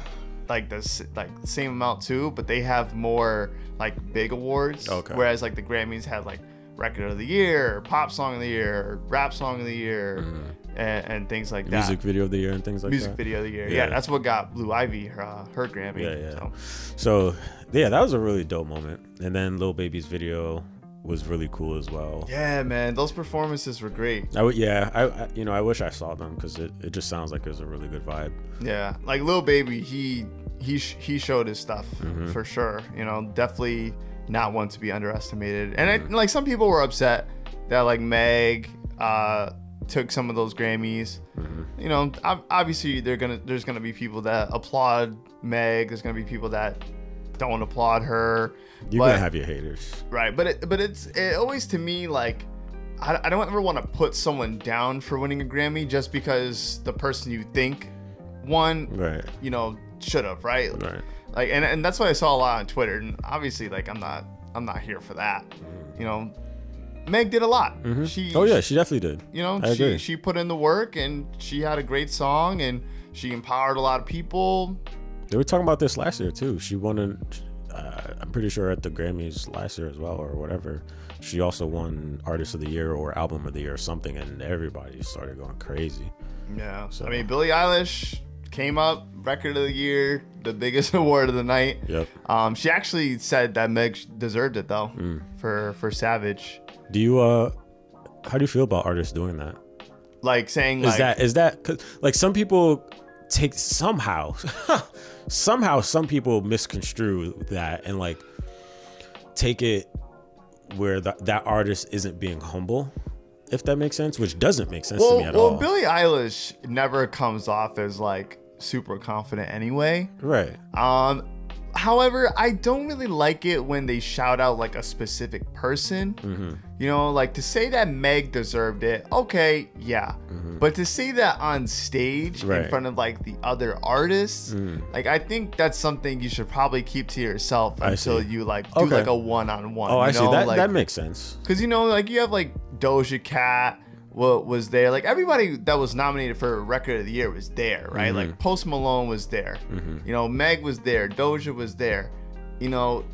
A: like the like same amount too, but they have more like big awards.
B: Okay.
A: Whereas like the Grammys had like record of the year, pop song of the year, rap song of the year, and, and things like that
B: Mm-hmm. Music video of the year and things like
A: music
B: that.
A: Music video of the year.
B: Yeah.
A: Yeah. that's what got Blue Ivy her, uh, her Grammy.
B: Yeah, yeah.
A: So.
B: So yeah, that was a really dope moment. And then Lil Baby's video was really cool as well.
A: Yeah, man, those performances were great.
B: I would, yeah, I, I you know I wish I saw them because it, it just sounds like it was a really good vibe.
A: Yeah, like Lil Baby, he he sh- he showed his stuff
B: Mm-hmm.
A: for sure. You know, definitely not one to be underestimated. And
B: Mm-hmm.
A: I, like some people were upset that like Meg uh, took some of those Grammys.
B: Mm-hmm.
A: You know, obviously they're gonna there's gonna be people that applaud Meg. There's gonna be people that don't applaud her.
B: You're
A: But-
B: gonna have your haters.
A: Right, but it, but it's it always to me like I, I don't ever want to put someone down for winning a Grammy just because the person you think won,
B: Right.
A: you know, should have, right?
B: Right.
A: Like, and, and that's what I saw a lot on Twitter. And obviously, like, I'm not, I'm not here for that. You know, Meg did a lot. Mm-hmm. She,
B: Oh yeah, she definitely did.
A: you know,
B: I
A: she
B: agree.
A: she put in the work and she had a great song and she empowered a lot of people.
B: They were talking about this last year too. She won, an, uh, I'm pretty sure at the Grammys last year as well, or whatever. She also won Artist of the Year or Album of the Year or something, and everybody started going crazy.
A: Yeah.
B: So-
A: I mean, Billie Eilish came up record of the year, the biggest award of the night.
B: Yep.
A: Um, she actually said that Meg deserved it though
B: Mm.
A: for for Savage.
B: Do you uh, how do you feel about artists doing that?
A: Like saying
B: Is
A: like
B: that is that 'cause, like some people take somehow somehow some people misconstrue that and like take it where the, that artist isn't being humble if that makes sense which doesn't make sense to me at all.
A: well, Billie Eilish never comes off as like super confident anyway.
B: right
A: Um, however, I don't really like it when they shout out like a specific person.
B: Mm-hmm.
A: You know, like to say that Meg deserved it, okay, yeah. But to say that on stage in
B: Mm-hmm. Right. Mm.
A: front of like the other artists, like I think that's something you should probably keep to yourself until you like do
B: Okay.
A: like a one on one.
B: oh i see that
A: like,
B: that makes sense
A: because you know, like you have like Doja Cat wa- was there. Like everybody that was nominated for Record of the Year was there, right?
B: Mm-hmm.
A: Like Post Malone was there. You know, Meg was there. Doja was there. You know,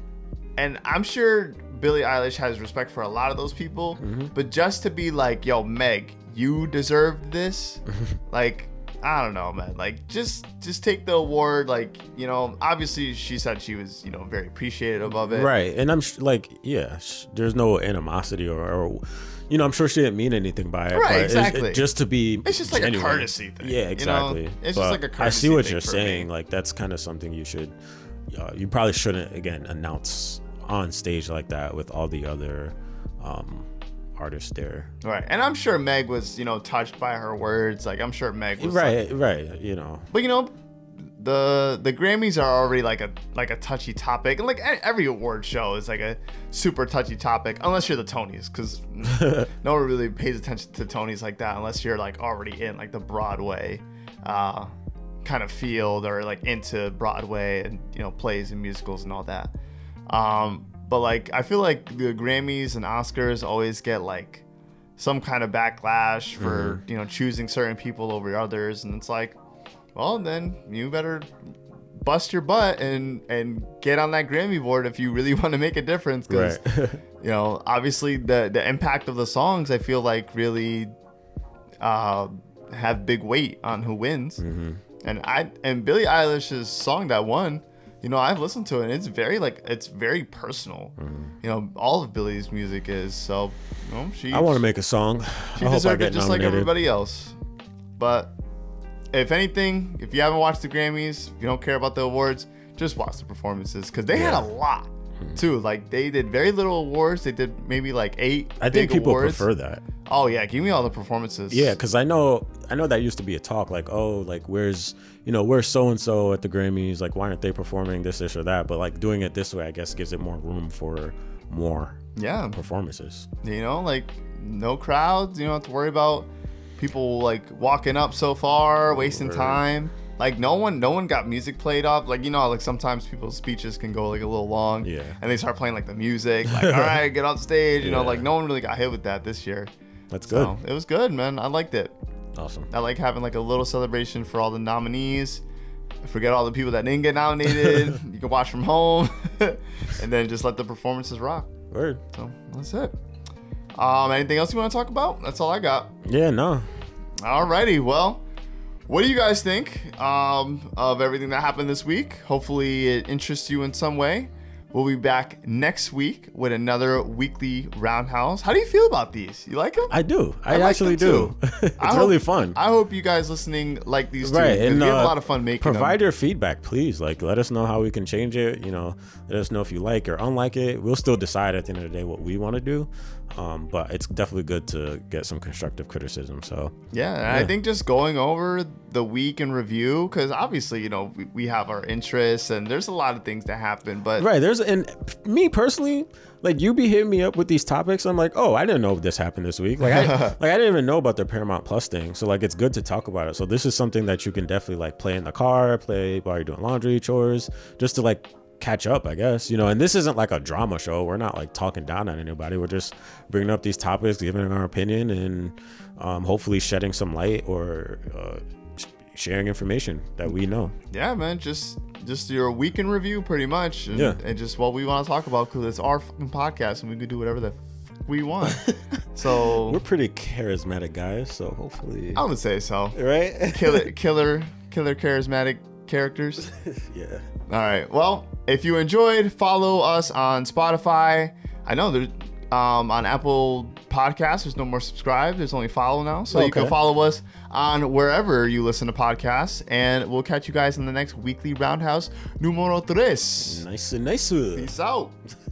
A: and I'm sure Billie Eilish has respect for a lot of those people.
B: Mm-hmm.
A: But just to be like, yo, Meg, you deserved this. like. I don't know, man. Like, just just take the award. Like, you know, obviously she said she was, you know, very appreciative of it.
B: right and i'm sh- like yeah sh- there's no animosity or, or you know i'm sure she didn't mean anything by it
A: Right,
B: but
A: exactly.
B: it- just to be
A: It's just like a
B: genuine.
A: courtesy thing,
B: yeah
A: you know?
B: exactly
A: It's just
B: But
A: like a
B: i see what you're saying
A: me.
B: like that's kind of something you should uh, you probably shouldn't again announce on stage like that with all the other um artists there
A: Right. And I'm sure Meg was, you know, touched by her words. Like I'm sure Meg was
B: right
A: like-
B: right you know
A: but you know, the the Grammys are already like a like a touchy topic. And like every award show is like a super touchy topic unless you're the Tonys cuz no one really pays attention to Tonys like that unless you're like already in like the Broadway uh kind of field or like into Broadway and you know plays and musicals and all that. Um but like I feel like the Grammys and Oscars always get like some kind of backlash for you know choosing certain people over others. And it's like well then you better bust your butt and and get on that grammy board if you really want to make a difference. Because
B: right.
A: you know obviously the the impact of the songs i feel like really uh have big weight on who wins. And i and billie eilish's song that won you know i've listened to it and it's very like it's very personal you know all of Billie's music is so you know she
B: i want to make a song
A: she
B: i hope i
A: deserved
B: get
A: it just like everybody else. But if anything, if you haven't watched the Grammys, if you don't care about the awards, just watch the performances because they had
B: Yeah. Hmm.
A: a lot too. Like they did very little awards. They did maybe like eight.
B: i think people
A: awards.
B: prefer that
A: Oh yeah, give me all the performances.
B: Yeah, because I know I know that used to be a talk like, oh, like where's you know we're so and so at the Grammys? Like why aren't they performing this, this, or that? But like doing it this way, I guess gives it more room for more
A: yeah.
B: performances.
A: You know, like no crowds. You don't have to worry about people like walking up so far, wasting
B: Word.
A: time. Like no one, no one got music played off. Like you know, like sometimes people's speeches can go like a little long.
B: Yeah.
A: And they start playing like the music. Like all right, get off stage. You know, like no one really got hit with that this year.
B: That's good.
A: So it was good, man. I liked it.
B: Awesome.
A: I like having like a little celebration for all the nominees. Forget all the people that didn't get nominated. you can watch from home, and then just let the performances rock.
B: Word.
A: So that's it. Um, anything else you want to talk about? That's all I got.
B: Yeah, no.
A: Alrighty, well, what do you guys think um, of everything that happened this week? Hopefully, it interests you in some way. We'll be back next week with another weekly roundhouse. How do you feel about these? You like them?
B: I do. I,
A: like
B: actually do. it's
A: I
B: really fun.
A: I hope you guys listening like these too.
B: right and
A: we have
B: uh,
A: a lot of fun making
B: provide
A: them.
B: your feedback please like let us know how we can change it you know let us know if you like or unlike it we'll still decide at the end of the day what we want to do um, but it's definitely good to get some constructive criticism so
A: Yeah, and I think just going over the week in review, because obviously, you know, we, we have our interests and there's a lot of things that happen, but
B: right there's and me personally, like you be hitting me up with these topics. I'm like, oh, I didn't know this happened this week. Like, I, like I didn't even know about the Paramount Plus thing. So like, it's good to talk about it. So this is something that you can definitely like play in the car, play while you're doing laundry, chores, just to like catch up, I guess. You know, and this isn't like a drama show. We're not like talking down on anybody. We're just bringing up these topics, giving our opinion, and um, hopefully shedding some light or uh, sharing information that we know.
A: Yeah, man. Just just your weekend review, pretty much. And,
B: Yeah.
A: and just what we want to talk about because it's our fucking podcast and we can do whatever the we want. so
B: We're pretty charismatic guys, so hopefully,
A: I would say so.
B: right?
A: Killer, killer, killer, charismatic characters.
B: yeah.
A: All right. Well, if you enjoyed, follow us on Spotify. I know there's um, on Apple Podcasts. There's no more subscribe. There's only follow now. So you can follow us on wherever you listen to podcasts. And we'll catch you guys in the next weekly Roundhouse Numero Tres.
B: Nice and nice.
A: Peace out.